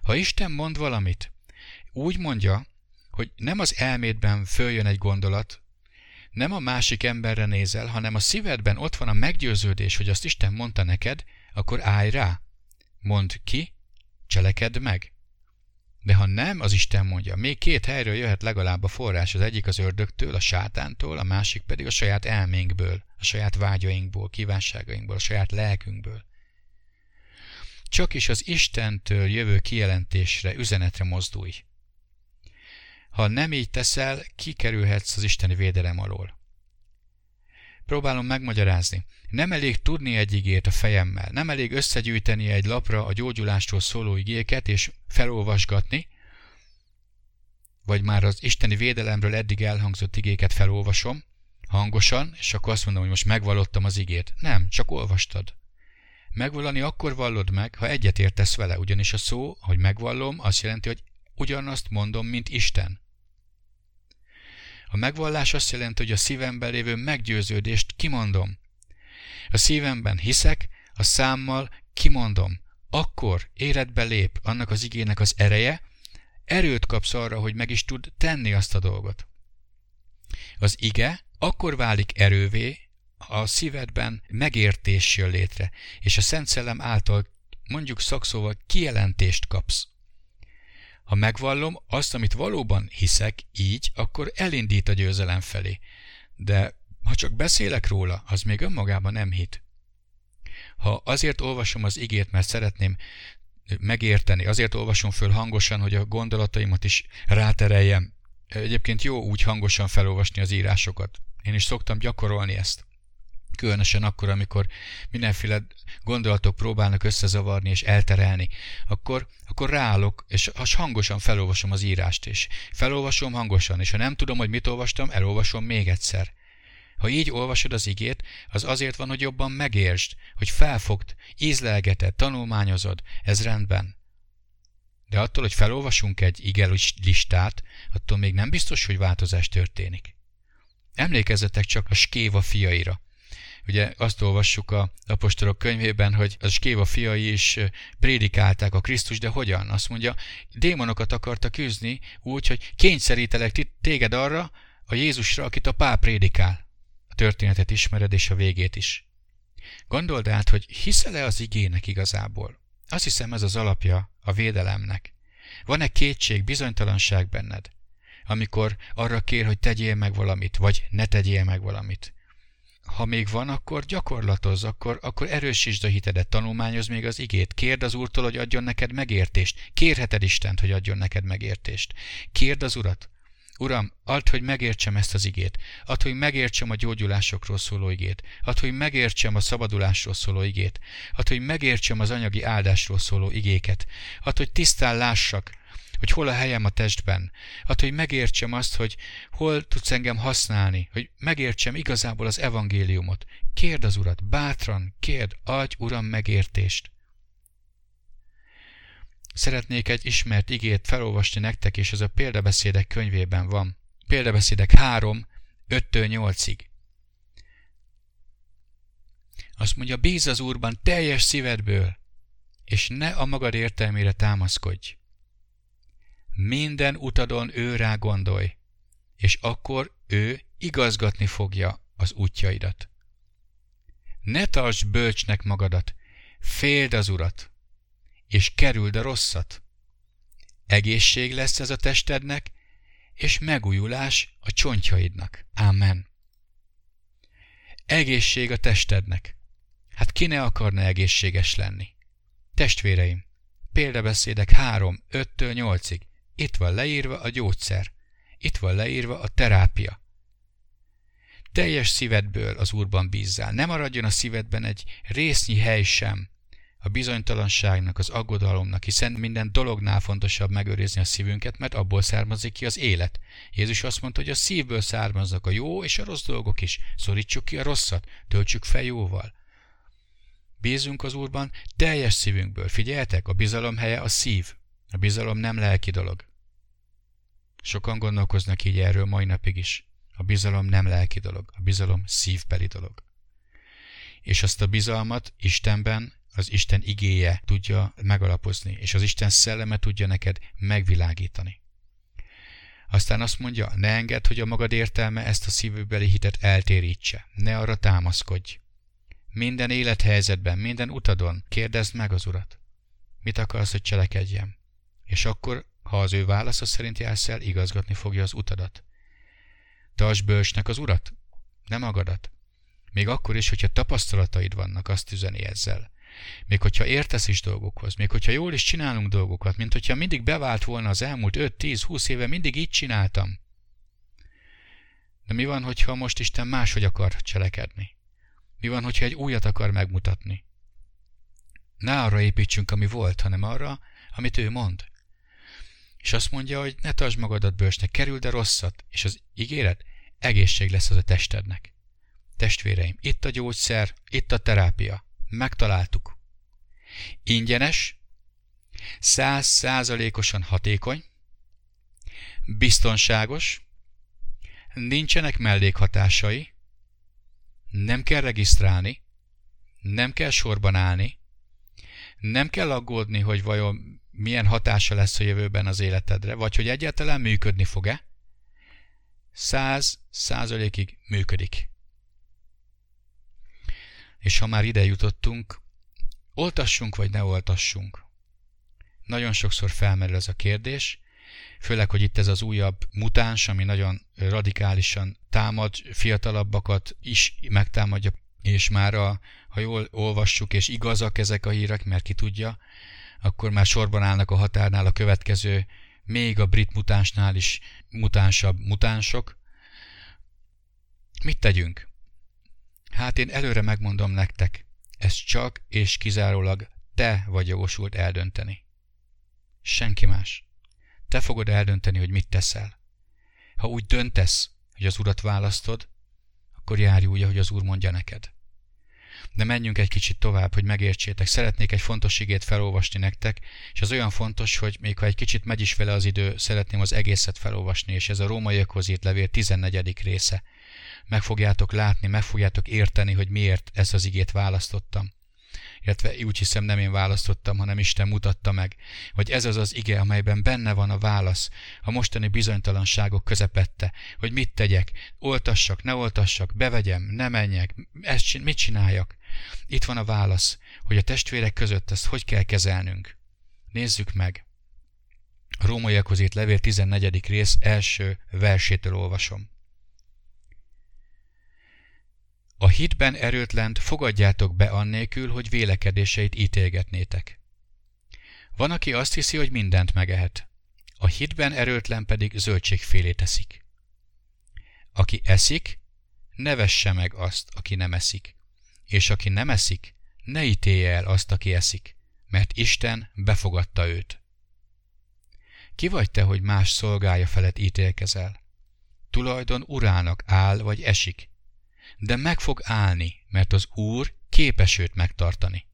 Ha Isten mond valamit, úgy mondja, hogy nem az elmédben följön egy gondolat, nem a másik emberre nézel, hanem a szívedben ott van a meggyőződés, hogy azt Isten mondta neked, akkor állj rá. Mondd ki, cselekedd meg. De ha nem az Isten mondja, még két helyről jöhet legalább a forrás, az egyik az ördögtől, a sátántól, a másik pedig a saját elménkből, a saját vágyainkból, kívánságainkból, a saját lelkünkből. Csak is az Istentől jövő kijelentésre, üzenetre mozdulj. Ha nem így teszel, kikerülhetsz az isteni védelem alól. Próbálom megmagyarázni. Nem elég tudni egy igét a fejemmel, nem elég összegyűjteni egy lapra a gyógyulástól szóló igéket és felolvasgatni, vagy már az isteni védelemről eddig elhangzott igéket felolvasom, hangosan, és akkor azt mondom, hogy most megvallottam az igét. Nem, csak olvastad. Megvallani akkor vallod meg, ha egyetértesz vele, ugyanis a szó, hogy megvallom, azt jelenti, hogy ugyanazt mondom, mint Isten. A megvallás azt jelenti, hogy a szívemben lévő meggyőződést kimondom. A szívemben hiszek, a számmal kimondom. Akkor éredbe lép annak az igének az ereje, erőt kapsz arra, hogy meg is tud tenni azt a dolgot. Az ige akkor válik erővé, a szívedben megértés jön létre, és a Szent Szellem által mondjuk szakszóval kijelentést kapsz. Ha megvallom azt, amit valóban hiszek így, akkor elindít a győzelem felé. De ha csak beszélek róla, az még önmagában nem hit. Ha azért olvasom az igét, mert szeretném megérteni, azért olvasom föl hangosan, hogy a gondolataimat is rátereljem. Egyébként jó úgy hangosan felolvasni az írásokat. Én is szoktam gyakorolni ezt. Különösen akkor, amikor mindenféle gondolatok próbálnak összezavarni és elterelni, akkor, akkor ráállok, és hangosan felolvasom az írást, és felolvasom hangosan, és ha nem tudom, hogy mit olvastam, elolvasom még egyszer. Ha így olvasod az igét, az azért van, hogy jobban megértsd, hogy felfogd, ízlelgeted, tanulmányozod, ez rendben. De attól, hogy felolvasunk egy ige listát, attól még nem biztos, hogy változás történik. Emlékezzetek csak a Skéva fiaira. Ugye azt olvassuk a apostolok könyvében, hogy a Skéva fiai is prédikálták a Krisztus, de hogyan? Azt mondja, démonokat akartak küzni úgy, hogy kényszerítelek téged arra, a Jézusra, akit a pál prédikál. A történetet ismered, és a végét is. Gondold át, hogy hiszel-e az igének igazából? Azt hiszem ez az alapja a védelemnek. Van-e kétség, bizonytalanság benned? Amikor arra kér, hogy tegyél meg valamit, vagy ne tegyél meg valamit. Ha még van, akkor gyakorlatoz, akkor, akkor erősítsd a hitedet, tanulmányoz még az igét. Kérd az Úrtól, hogy adjon neked megértést. Kérheted Istent, hogy adjon neked megértést. Kérd az Urat, Uram, add, hogy megértsem ezt az igét. Add, hogy megértsem a gyógyulásokról szóló igét. Add, hogy megértsem a szabadulásról szóló igét. Add, hogy megértsem az anyagi áldásról szóló igéket. Add, hogy tisztán lássak, hogy hol a helyem a testben. Add, hogy megértsem azt, hogy hol tudsz engem használni, hogy megértsem igazából az evangéliumot. Kérd az Urat, bátran, kérd, adj, Uram, megértést. Szeretnék egy ismert igét felolvasni nektek, és ez a példabeszédek könyvében van. Példabeszédek 3, 5-8-ig. Azt mondja, bíz az Úrban teljes szívedből, és ne a magad értelmére támaszkodj. Minden utadon ő rá gondolj, és akkor ő igazgatni fogja az útjaidat. Ne tartsd bölcsnek magadat, féld az urat, és kerüld a rosszat. Egészség lesz ez a testednek, és megújulás a csontjaidnak. Amen. Egészség a testednek. Hát ki ne akarna egészséges lenni? Testvéreim, példabeszédek 3, 5-től 8-ig. Itt van leírva a gyógyszer. Itt van leírva a terápia. Teljes szívedből az Úrban bízzál. Nem maradjon a szívedben egy résznyi hely sem, a bizonytalanságnak, az aggodalomnak, hiszen minden dolognál fontosabb megőrizni a szívünket, mert abból származik ki az élet. Jézus azt mondta, hogy a szívből származnak a jó és a rossz dolgok is. Szorítsuk ki a rosszat, töltsük fel jóval. Bízunk az Úrban teljes szívünkből. Figyeltek, a bizalom helye a szív. A bizalom nem lelki dolog. Sokan gondolkoznak így erről mai napig is. A bizalom nem lelki dolog, a bizalom szívbeli dolog. És azt a bizalmat Istenben az Isten igéje tudja megalapozni, és az Isten szelleme tudja neked megvilágítani. Aztán azt mondja, ne engedd, hogy a magad értelme ezt a szívőbeli hitet eltérítse. Ne arra támaszkodj. Minden élethelyzetben, minden utadon kérdezd meg az Urat. Mit akarsz, hogy cselekedjem? És akkor, ha az ő válasza szerint jársz el, igazgatni fogja az utadat. Tartsd bölcsnek az Urat, nem magadat. Még akkor is, hogyha tapasztalataid vannak, azt üzeni ezzel. Még hogyha értesz is dolgokhoz, még hogyha jól is csinálunk dolgokat, mint hogyha mindig bevált volna az elmúlt 5-10-20 éve, mindig így csináltam. De mi van, hogyha most Isten máshogy akar cselekedni? Mi van, hogyha egy újat akar megmutatni? Ne arra építsünk, ami volt, hanem arra, amit ő mond. És azt mondja, hogy ne tartsd magadat bősnek, kerüld a rosszat, és az ígéret egészség lesz az a testednek. Testvéreim, itt a gyógyszer, itt a terápia. Megtaláltuk. Ingyenes, száz százalékosan hatékony, biztonságos, nincsenek mellékhatásai, nem kell regisztrálni, nem kell sorban állni, nem kell aggódni, hogy vajon milyen hatása lesz a jövőben az életedre, vagy hogy egyáltalán működni fog-e. Száz százalékig működik. És ha már ide jutottunk, oltassunk vagy ne oltassunk? Nagyon sokszor felmerül ez a kérdés. főleg, hogy itt ez az újabb mutáns, ami nagyon radikálisan támad, fiatalabbakat is megtámadja, és már a, ha jól olvassuk, és igazak ezek a hírek, mert ki tudja, akkor már sorban állnak a határnál a következő, még a brit mutánsnál is mutánsabb mutánsok. Mit tegyünk? Hát én előre megmondom nektek, ez csak és kizárólag te vagy jogosult eldönteni. Senki más. Te fogod eldönteni, hogy mit teszel. Ha úgy döntesz, hogy az Urat választod, akkor járj úgy, ahogy az Úr mondja neked. De menjünk egy kicsit tovább, hogy megértsétek. Szeretnék egy fontos igét felolvasni nektek, és az olyan fontos, hogy még ha egy kicsit megy is vele az idő, szeretném az egészet felolvasni, és ez a rómaiakhoz írt levél 14. része. Meg fogjátok látni, meg fogjátok érteni, hogy miért ezt az igét választottam illetve úgy hiszem nem én választottam, hanem Isten mutatta meg, hogy ez az az ige, amelyben benne van a válasz a mostani bizonytalanságok közepette, hogy mit tegyek, oltassak, ne oltassak, bevegyem, ne menjek, ezt, mit csináljak. Itt van a válasz, hogy a testvérek között ezt hogy kell kezelnünk. Nézzük meg. A rómaiakhoz írt levél 14. rész első versétől olvasom. A hitben erőtlent fogadjátok be annélkül, hogy vélekedéseit ítélgetnétek. Van, aki azt hiszi, hogy mindent megehet. A hitben erőtlen pedig zöldségfélét eszik. Aki eszik, ne vesse meg azt, aki nem eszik. És aki nem eszik, ne ítélje el azt, aki eszik, mert Isten befogadta őt. Ki vagy te, hogy más szolgája felett ítélkezel? Tulajdon urának áll vagy esik, de meg fog állni, mert az Úr képes őt megtartani.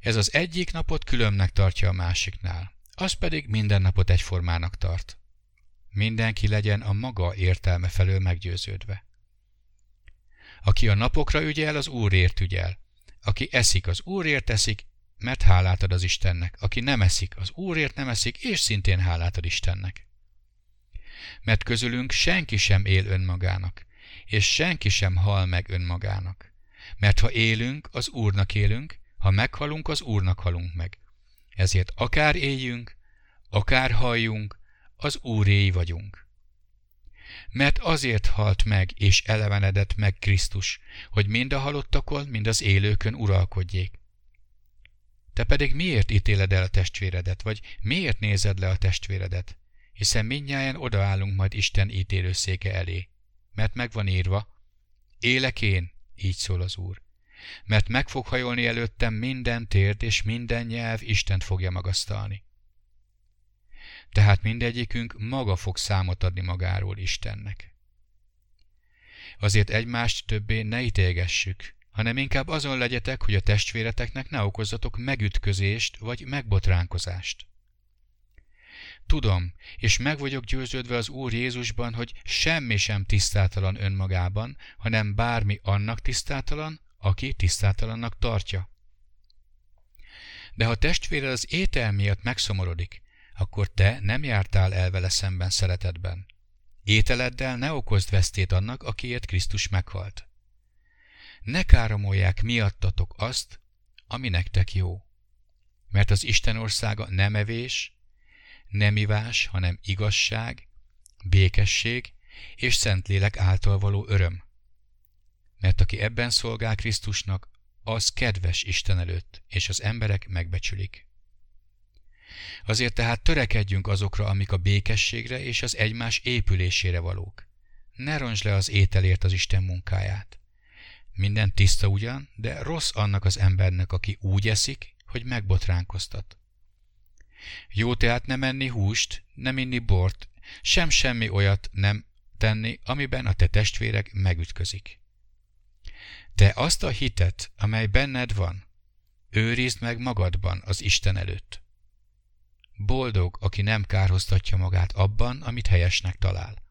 Ez az egyik napot különnek tartja a másiknál, az pedig minden napot egyformának tart. Mindenki legyen a maga értelme felől meggyőződve. Aki a napokra ügyel, az Úrért ügyel. Aki eszik, az Úrért eszik, mert hálát ad az Istennek. Aki nem eszik, az Úrért nem eszik, és szintén hálát ad Istennek mert közülünk senki sem él önmagának, és senki sem hal meg önmagának. Mert ha élünk, az Úrnak élünk, ha meghalunk, az Úrnak halunk meg. Ezért akár éljünk, akár halljunk, az Úréi vagyunk. Mert azért halt meg és elevenedett meg Krisztus, hogy mind a halottakon, mind az élőkön uralkodjék. Te pedig miért ítéled el a testvéredet, vagy miért nézed le a testvéredet? Hiszen mindnyáján odaállunk majd Isten ítélőszéke elé. Mert meg van írva, élek én, így szól az Úr. Mert meg fog hajolni előttem minden térd, és minden nyelv Istent fogja magasztalni. Tehát mindegyikünk maga fog számot adni magáról Istennek. Azért egymást többé ne ítélgessük, hanem inkább azon legyetek, hogy a testvéreteknek ne okozzatok megütközést vagy megbotránkozást. Tudom, és meg vagyok győződve az Úr Jézusban, hogy semmi sem tisztátalan önmagában, hanem bármi annak tisztátalan, aki tisztátalannak tartja. De ha testvéred az étel miatt megszomorodik, akkor te nem jártál el vele szemben szeretetben. Ételeddel ne okozd vesztét annak, akiért Krisztus meghalt. Ne káromolják miattatok azt, ami nektek jó. Mert az Isten országa nem evés, nem ivás, hanem igazság, békesség és Szentlélek által való öröm. Mert aki ebben szolgál Krisztusnak, az kedves Isten előtt, és az emberek megbecsülik. Azért tehát törekedjünk azokra, amik a békességre és az egymás épülésére valók. Ne roncs le az ételért az Isten munkáját. Minden tiszta ugyan, de rossz annak az embernek, aki úgy eszik, hogy megbotránkoztat. Jó tehát nem enni húst, nem inni bort, sem semmi olyat nem tenni, amiben a te testvérek megütközik. Te azt a hitet, amely benned van, őrizd meg magadban az Isten előtt. Boldog, aki nem kárhoztatja magát abban, amit helyesnek talál.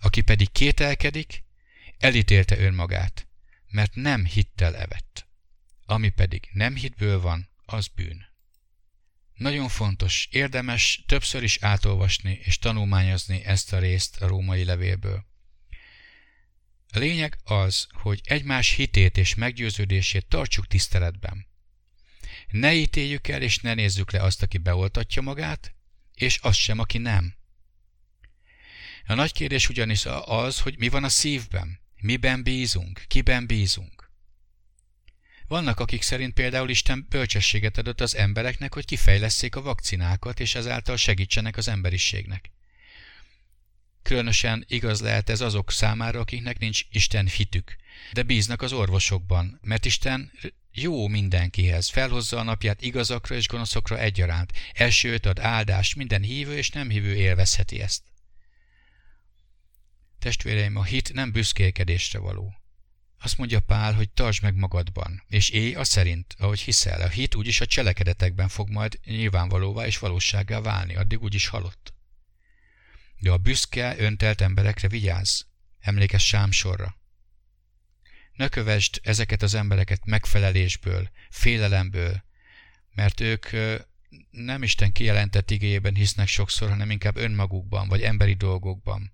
Aki pedig kételkedik, elítélte önmagát, mert nem hittel evett. Ami pedig nem hitből van, az bűn. Nagyon fontos, érdemes többször is átolvasni és tanulmányozni ezt a részt a római levélből. A lényeg az, hogy egymás hitét és meggyőződését tartsuk tiszteletben. Ne ítéljük el, és ne nézzük le azt, aki beoltatja magát, és azt sem, aki nem. A nagy kérdés ugyanis az, hogy mi van a szívben, miben bízunk, kiben bízunk. Vannak, akik szerint például Isten bölcsességet adott az embereknek, hogy kifejleszék a vakcinákat, és ezáltal segítsenek az emberiségnek. Különösen igaz lehet ez azok számára, akiknek nincs Isten hitük, de bíznak az orvosokban, mert Isten jó mindenkihez, felhozza a napját igazakra és gonoszokra egyaránt, elsőt ad áldást, minden hívő és nem hívő élvezheti ezt. Testvéreim, a hit nem büszkélkedésre való. Azt mondja Pál, hogy tartsd meg magadban, és élj a szerint, ahogy hiszel. A hit úgyis a cselekedetekben fog majd nyilvánvalóvá és valósággá válni, addig úgyis halott. De a büszke, öntelt emberekre vigyázz, emlékezz Sámsorra. Ne kövesd ezeket az embereket megfelelésből, félelemből, mert ők nem Isten kijelentett igéjében hisznek sokszor, hanem inkább önmagukban, vagy emberi dolgokban.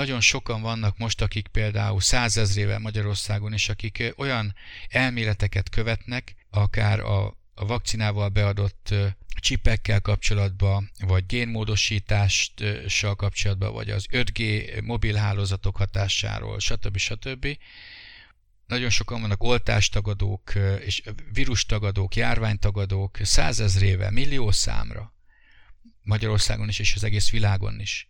Nagyon sokan vannak most, akik például százezrével Magyarországon is, akik olyan elméleteket követnek, akár a, a vakcinával beadott csipekkel kapcsolatban, vagy génmódosítással kapcsolatban, vagy az 5G mobilhálózatok hatásáról, stb. stb. Nagyon sokan vannak oltástagadók, és vírustagadók, járványtagadók százezrével, millió számra. Magyarországon is, és az egész világon is.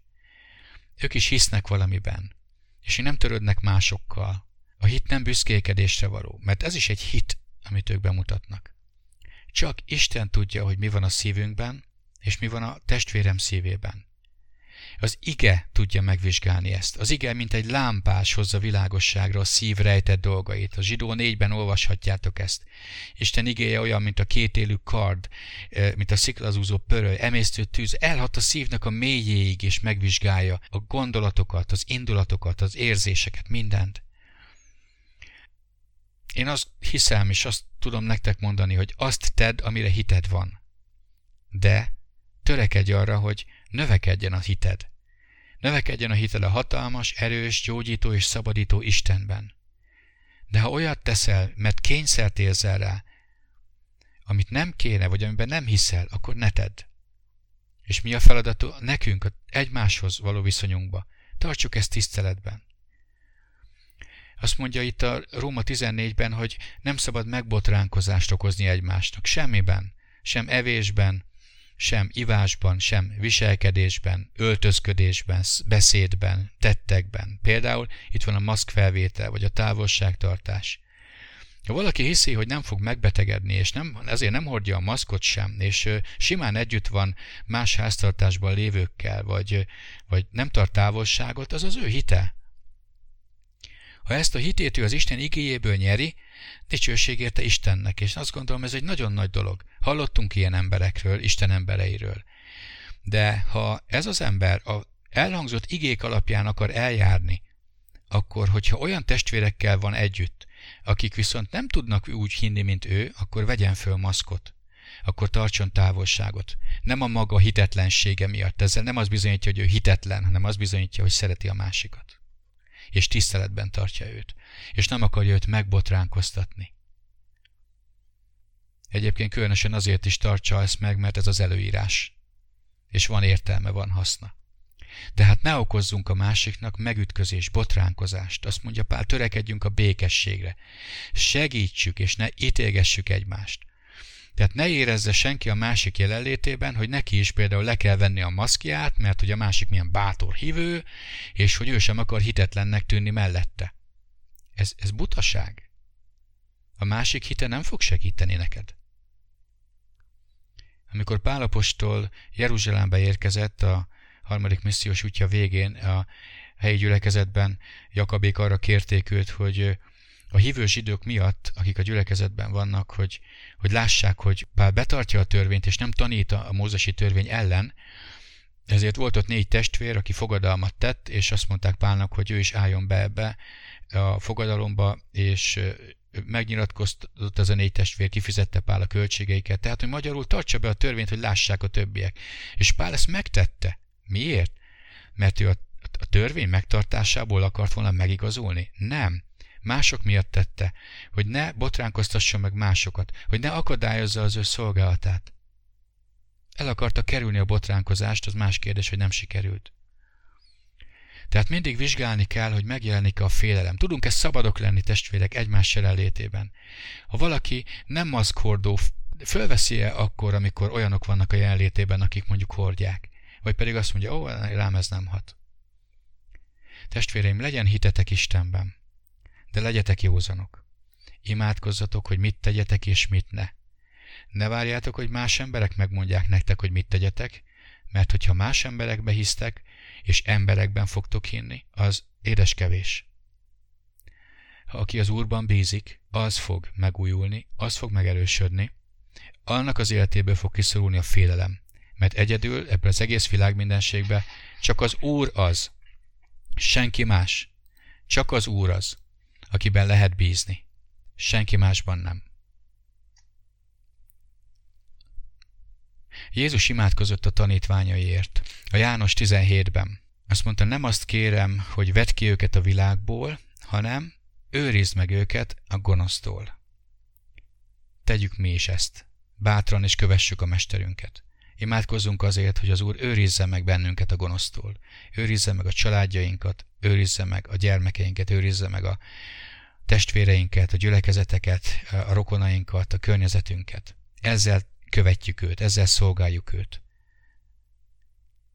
Ők is hisznek valamiben, és nem törődnek másokkal. A hit nem büszkékedésre való, mert ez is egy hit, amit ők bemutatnak. Csak Isten tudja, hogy mi van a szívünkben, és mi van a testvérem szívében. Az ige tudja megvizsgálni ezt. Az ige, mint egy lámpás hozza világosságra a szív rejtett dolgait. A zsidó négyben olvashatjátok ezt. Isten igéje olyan, mint a kétélű kard, mint a sziklazúzó pöröly, emésztő tűz. Elhat a szívnek a mélyéig, és megvizsgálja a gondolatokat, az indulatokat, az érzéseket, mindent. Én azt hiszem, és azt tudom nektek mondani, hogy azt tedd, amire hited van. De törekedj arra, hogy növekedjen a hited. Növekedjen a hited a hatalmas, erős, gyógyító és szabadító Istenben. De ha olyat teszel, mert kényszert érzel rá, amit nem kéne, vagy amiben nem hiszel, akkor ne tedd. És mi a feladat nekünk, egymáshoz való viszonyunkba? Tartsuk ezt tiszteletben. Azt mondja itt a Róma 14-ben, hogy nem szabad megbotránkozást okozni egymásnak. Semmiben. Sem evésben, sem ivásban, sem viselkedésben, öltözködésben, beszédben, tettekben. Például itt van a maszkfelvétel, vagy a távolságtartás. Ha valaki hiszi, hogy nem fog megbetegedni, és nem, ezért nem hordja a maszkot sem, és simán együtt van más háztartásban lévőkkel, vagy, vagy nem tart távolságot, az az ő hite. Ha ezt a hitét ő az Isten igéjéből nyeri, dicsőség érte Istennek, és azt gondolom ez egy nagyon nagy dolog. Hallottunk ilyen emberekről, Isten embereiről. De ha ez az ember a elhangzott igék alapján akar eljárni, akkor, hogyha olyan testvérekkel van együtt, akik viszont nem tudnak úgy hinni, mint ő, akkor vegyen föl maszkot. Akkor tartson távolságot. Nem a maga hitetlensége miatt. Ezzel nem az bizonyítja, hogy ő hitetlen, hanem az bizonyítja, hogy szereti a másikat és tiszteletben tartja őt, és nem akarja őt megbotránkoztatni. Egyébként különösen azért is tartsa ezt meg, mert ez az előírás, és van értelme, van haszna. De hát ne okozzunk a másiknak megütközés, botránkozást. Azt mondja Pál, törekedjünk a békességre. Segítsük és ne ítélgessük egymást. Tehát ne érezze senki a másik jelenlétében, hogy neki is például le kell venni a maszkját, mert hogy a másik milyen bátor hívő, és hogy ő sem akar hitetlennek tűnni mellette. Ez, ez butaság. A másik hite nem fog segíteni neked. Amikor Pálapostól Jeruzsálembe érkezett a harmadik missziós útja végén, a helyi gyülekezetben Jakabék arra kérték őt, hogy a hívő zsidók miatt, akik a gyülekezetben vannak, hogy, hogy lássák, hogy Pál betartja a törvényt, és nem tanít a mózesi törvény ellen, ezért volt ott négy testvér, aki fogadalmat tett, és azt mondták Pálnak, hogy ő is álljon be ebbe a fogadalomba, és megnyilatkozott ez a négy testvér, kifizette Pál a költségeiket. Tehát, hogy magyarul tartsa be a törvényt, hogy lássák a többiek. És Pál ezt megtette. Miért? Mert ő a, a törvény megtartásából akart volna megigazulni? Nem mások miatt tette, hogy ne botránkoztasson meg másokat, hogy ne akadályozza az ő szolgálatát. El akarta kerülni a botránkozást, az más kérdés, hogy nem sikerült. Tehát mindig vizsgálni kell, hogy megjelenik-e a félelem. Tudunk-e szabadok lenni testvérek egymás jelenlétében? Ha valaki nem maszkhordó, fölveszi-e akkor, amikor olyanok vannak a jelenlétében, akik mondjuk hordják? Vagy pedig azt mondja, ó, rám ez nem hat. Testvéreim, legyen hitetek Istenben, de legyetek józanok. Imádkozzatok, hogy mit tegyetek és mit ne. Ne várjátok, hogy más emberek megmondják nektek, hogy mit tegyetek, mert hogyha más emberekbe hisztek, és emberekben fogtok hinni, az édes kevés. Ha aki az Úrban bízik, az fog megújulni, az fog megerősödni, annak az életéből fog kiszorulni a félelem, mert egyedül ebből az egész világ mindenségbe csak az Úr az, senki más, csak az Úr az, akiben lehet bízni, senki másban nem. Jézus imádkozott a tanítványaiért. A János 17-ben. Azt mondta, nem azt kérem, hogy vedd ki őket a világból, hanem őrizd meg őket a gonosztól. Tegyük mi is ezt. Bátran és kövessük a mesterünket. Imádkozzunk azért, hogy az Úr őrizze meg bennünket a gonosztól. Őrizze meg a családjainkat, őrizze meg a gyermekeinket, őrizze meg a testvéreinket, a gyülekezeteket, a rokonainkat, a környezetünket. Ezzel követjük őt, ezzel szolgáljuk őt.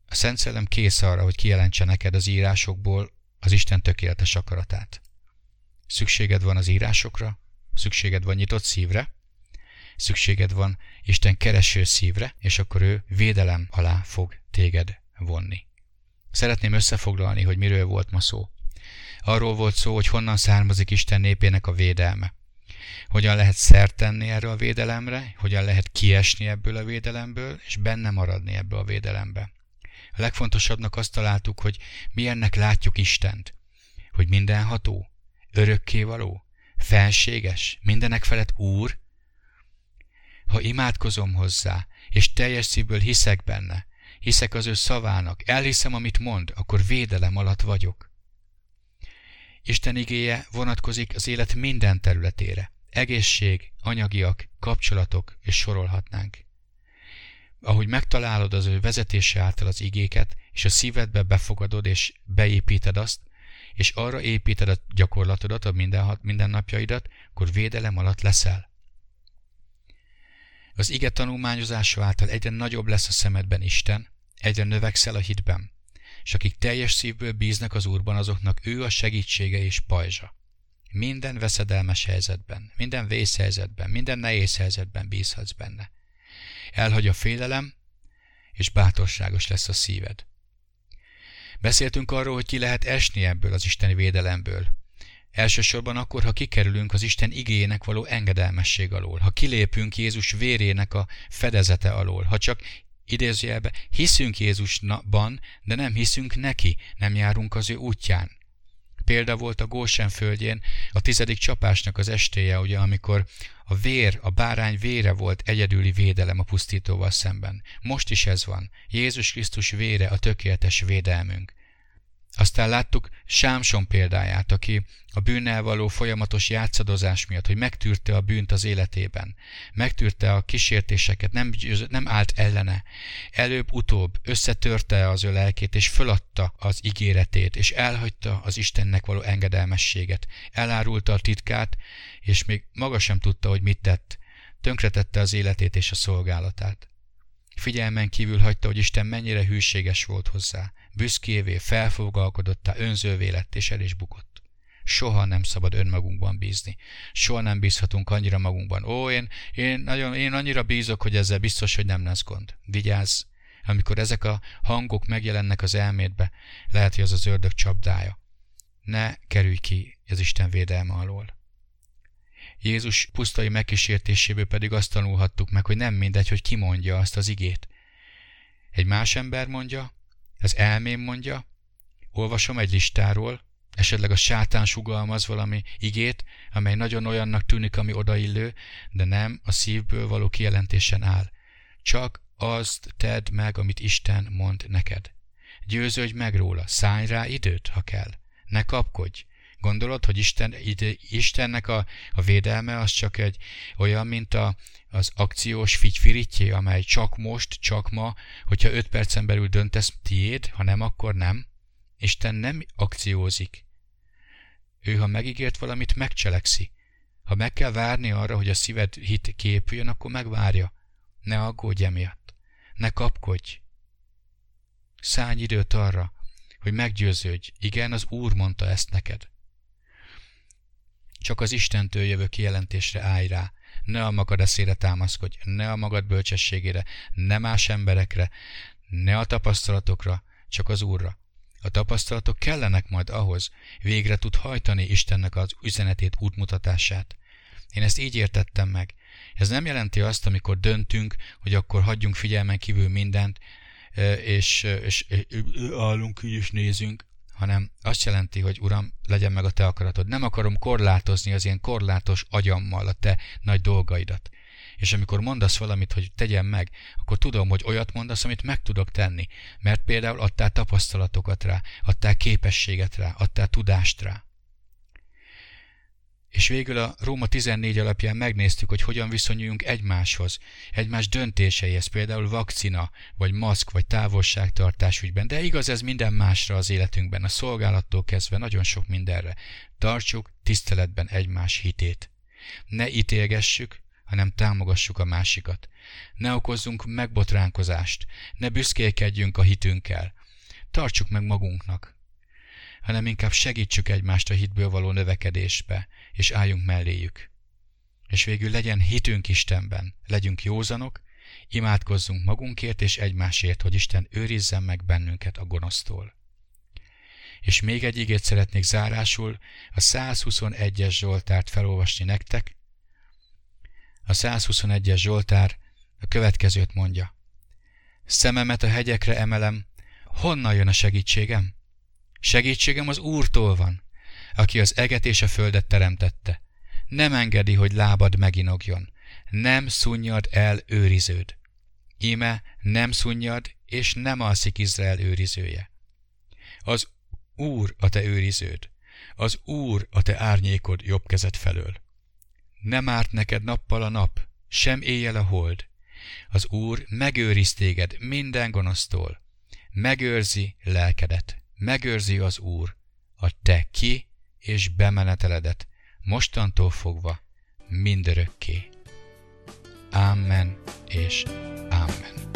A Szent Szellem kész arra, hogy kijelentse neked az írásokból az Isten tökéletes akaratát. Szükséged van az írásokra, szükséged van nyitott szívre, szükséged van Isten kereső szívre, és akkor ő védelem alá fog téged vonni. Szeretném összefoglalni, hogy miről volt ma szó. Arról volt szó, hogy honnan származik Isten népének a védelme. Hogyan lehet szert erre a védelemre, hogyan lehet kiesni ebből a védelemből, és benne maradni ebből a védelembe. A legfontosabbnak azt találtuk, hogy milyennek látjuk Istent, hogy mindenható, örökkévaló, felséges, mindenek felett Úr, ha imádkozom hozzá, és teljes szívből hiszek benne, hiszek az ő szavának, elhiszem, amit mond, akkor védelem alatt vagyok. Isten igéje vonatkozik az élet minden területére. Egészség, anyagiak, kapcsolatok, és sorolhatnánk. Ahogy megtalálod az ő vezetése által az igéket, és a szívedbe befogadod és beépíted azt, és arra építed a gyakorlatodat, a minden, mindennapjaidat, akkor védelem alatt leszel. Az ige tanulmányozása által egyre nagyobb lesz a szemedben Isten, egyre növekszel a hitben, és akik teljes szívből bíznak az Úrban, azoknak ő a segítsége és pajzsa. Minden veszedelmes helyzetben, minden vészhelyzetben, minden nehéz helyzetben bízhatsz benne. Elhagy a félelem, és bátorságos lesz a szíved. Beszéltünk arról, hogy ki lehet esni ebből az isteni védelemből, Elsősorban akkor, ha kikerülünk az Isten igéjének való engedelmesség alól, ha kilépünk Jézus vérének a fedezete alól, ha csak idézőjelbe hiszünk Jézusban, de nem hiszünk neki, nem járunk az ő útján. Példa volt a Gósen földjén a tizedik csapásnak az estéje, ugye, amikor a vér, a bárány vére volt egyedüli védelem a pusztítóval szemben. Most is ez van. Jézus Krisztus vére a tökéletes védelmünk. Aztán láttuk Sámson példáját, aki a bűnnel való folyamatos játszadozás miatt, hogy megtűrte a bűnt az életében, megtűrte a kísértéseket, nem, nem állt ellene, előbb-utóbb összetörte az ő lelkét, és föladta az ígéretét, és elhagyta az Istennek való engedelmességet, elárulta a titkát, és még maga sem tudta, hogy mit tett, tönkretette az életét és a szolgálatát. Figyelmen kívül hagyta, hogy Isten mennyire hűséges volt hozzá, büszkévé, felfogalkodottá, önzővé lett, és el is bukott. Soha nem szabad önmagunkban bízni. Soha nem bízhatunk annyira magunkban. Ó, én, én, nagyon, én annyira bízok, hogy ezzel biztos, hogy nem lesz gond. Vigyázz! Amikor ezek a hangok megjelennek az elmédbe, lehet, hogy az az ördög csapdája. Ne kerülj ki az Isten védelme alól. Jézus pusztai megkísértéséből pedig azt tanulhattuk meg, hogy nem mindegy, hogy ki mondja azt az igét. Egy más ember mondja, ez elmém mondja, olvasom egy listáról, esetleg a sátán sugalmaz valami igét, amely nagyon olyannak tűnik, ami odaillő, de nem a szívből való kijelentésen áll. Csak azt tedd meg, amit Isten mond neked. Győződj meg róla, szállj rá időt, ha kell. Ne kapkodj, Gondolod, hogy Isten, Istennek a, a védelme az csak egy olyan, mint a, az akciós figyfiritjé, amely csak most, csak ma, hogyha öt percen belül döntesz tiéd, ha nem, akkor nem. Isten nem akciózik. Ő, ha megígért valamit, megcselekszi. Ha meg kell várni arra, hogy a szíved hit képüljön, akkor megvárja. Ne aggódj emiatt. Ne kapkodj. Szállj időt arra, hogy meggyőződj. Igen, az Úr mondta ezt neked. Csak az Istentől jövő kijelentésre állj rá. Ne a magad eszére támaszkodj, ne a magad bölcsességére, ne más emberekre, ne a tapasztalatokra, csak az Úrra. A tapasztalatok kellenek majd ahhoz, végre tud hajtani Istennek az üzenetét, útmutatását. Én ezt így értettem meg. Ez nem jelenti azt, amikor döntünk, hogy akkor hagyjunk figyelmen kívül mindent, és, és, és állunk így és nézünk, hanem azt jelenti, hogy Uram, legyen meg a Te akaratod. Nem akarom korlátozni az ilyen korlátos agyammal a Te nagy dolgaidat. És amikor mondasz valamit, hogy tegyem meg, akkor tudom, hogy olyat mondasz, amit meg tudok tenni. Mert például adtál tapasztalatokat rá, adtál képességet rá, adtál tudást rá. És végül a Róma 14 alapján megnéztük, hogy hogyan viszonyuljunk egymáshoz, egymás döntéseihez, például vakcina, vagy maszk, vagy távolságtartás ügyben, de igaz ez minden másra az életünkben, a szolgálattól kezdve nagyon sok mindenre. Tartsuk tiszteletben egymás hitét. Ne ítélgessük, hanem támogassuk a másikat. Ne okozzunk megbotránkozást, ne büszkélkedjünk a hitünkkel. Tartsuk meg magunknak, hanem inkább segítsük egymást a hitből való növekedésbe, és álljunk melléjük. És végül legyen hitünk Istenben, legyünk józanok, imádkozzunk magunkért és egymásért, hogy Isten őrizzen meg bennünket a gonosztól. És még egy igét szeretnék zárásul a 121-es Zsoltárt felolvasni nektek. A 121-es Zsoltár a következőt mondja. Szememet a hegyekre emelem, honnan jön a segítségem? Segítségem az Úrtól van, aki az eget és a földet teremtette. Nem engedi, hogy lábad meginogjon. Nem szunnyad el őriződ. Íme nem szunnyad, és nem alszik Izrael őrizője. Az Úr a te őriződ, az Úr a te árnyékod jobb kezed felől. Nem árt neked nappal a nap, sem éjjel a hold. Az Úr megőriz téged minden gonosztól, megőrzi lelkedet megőrzi az Úr a te ki és bemeneteledet, mostantól fogva mindörökké. Amen és Amen.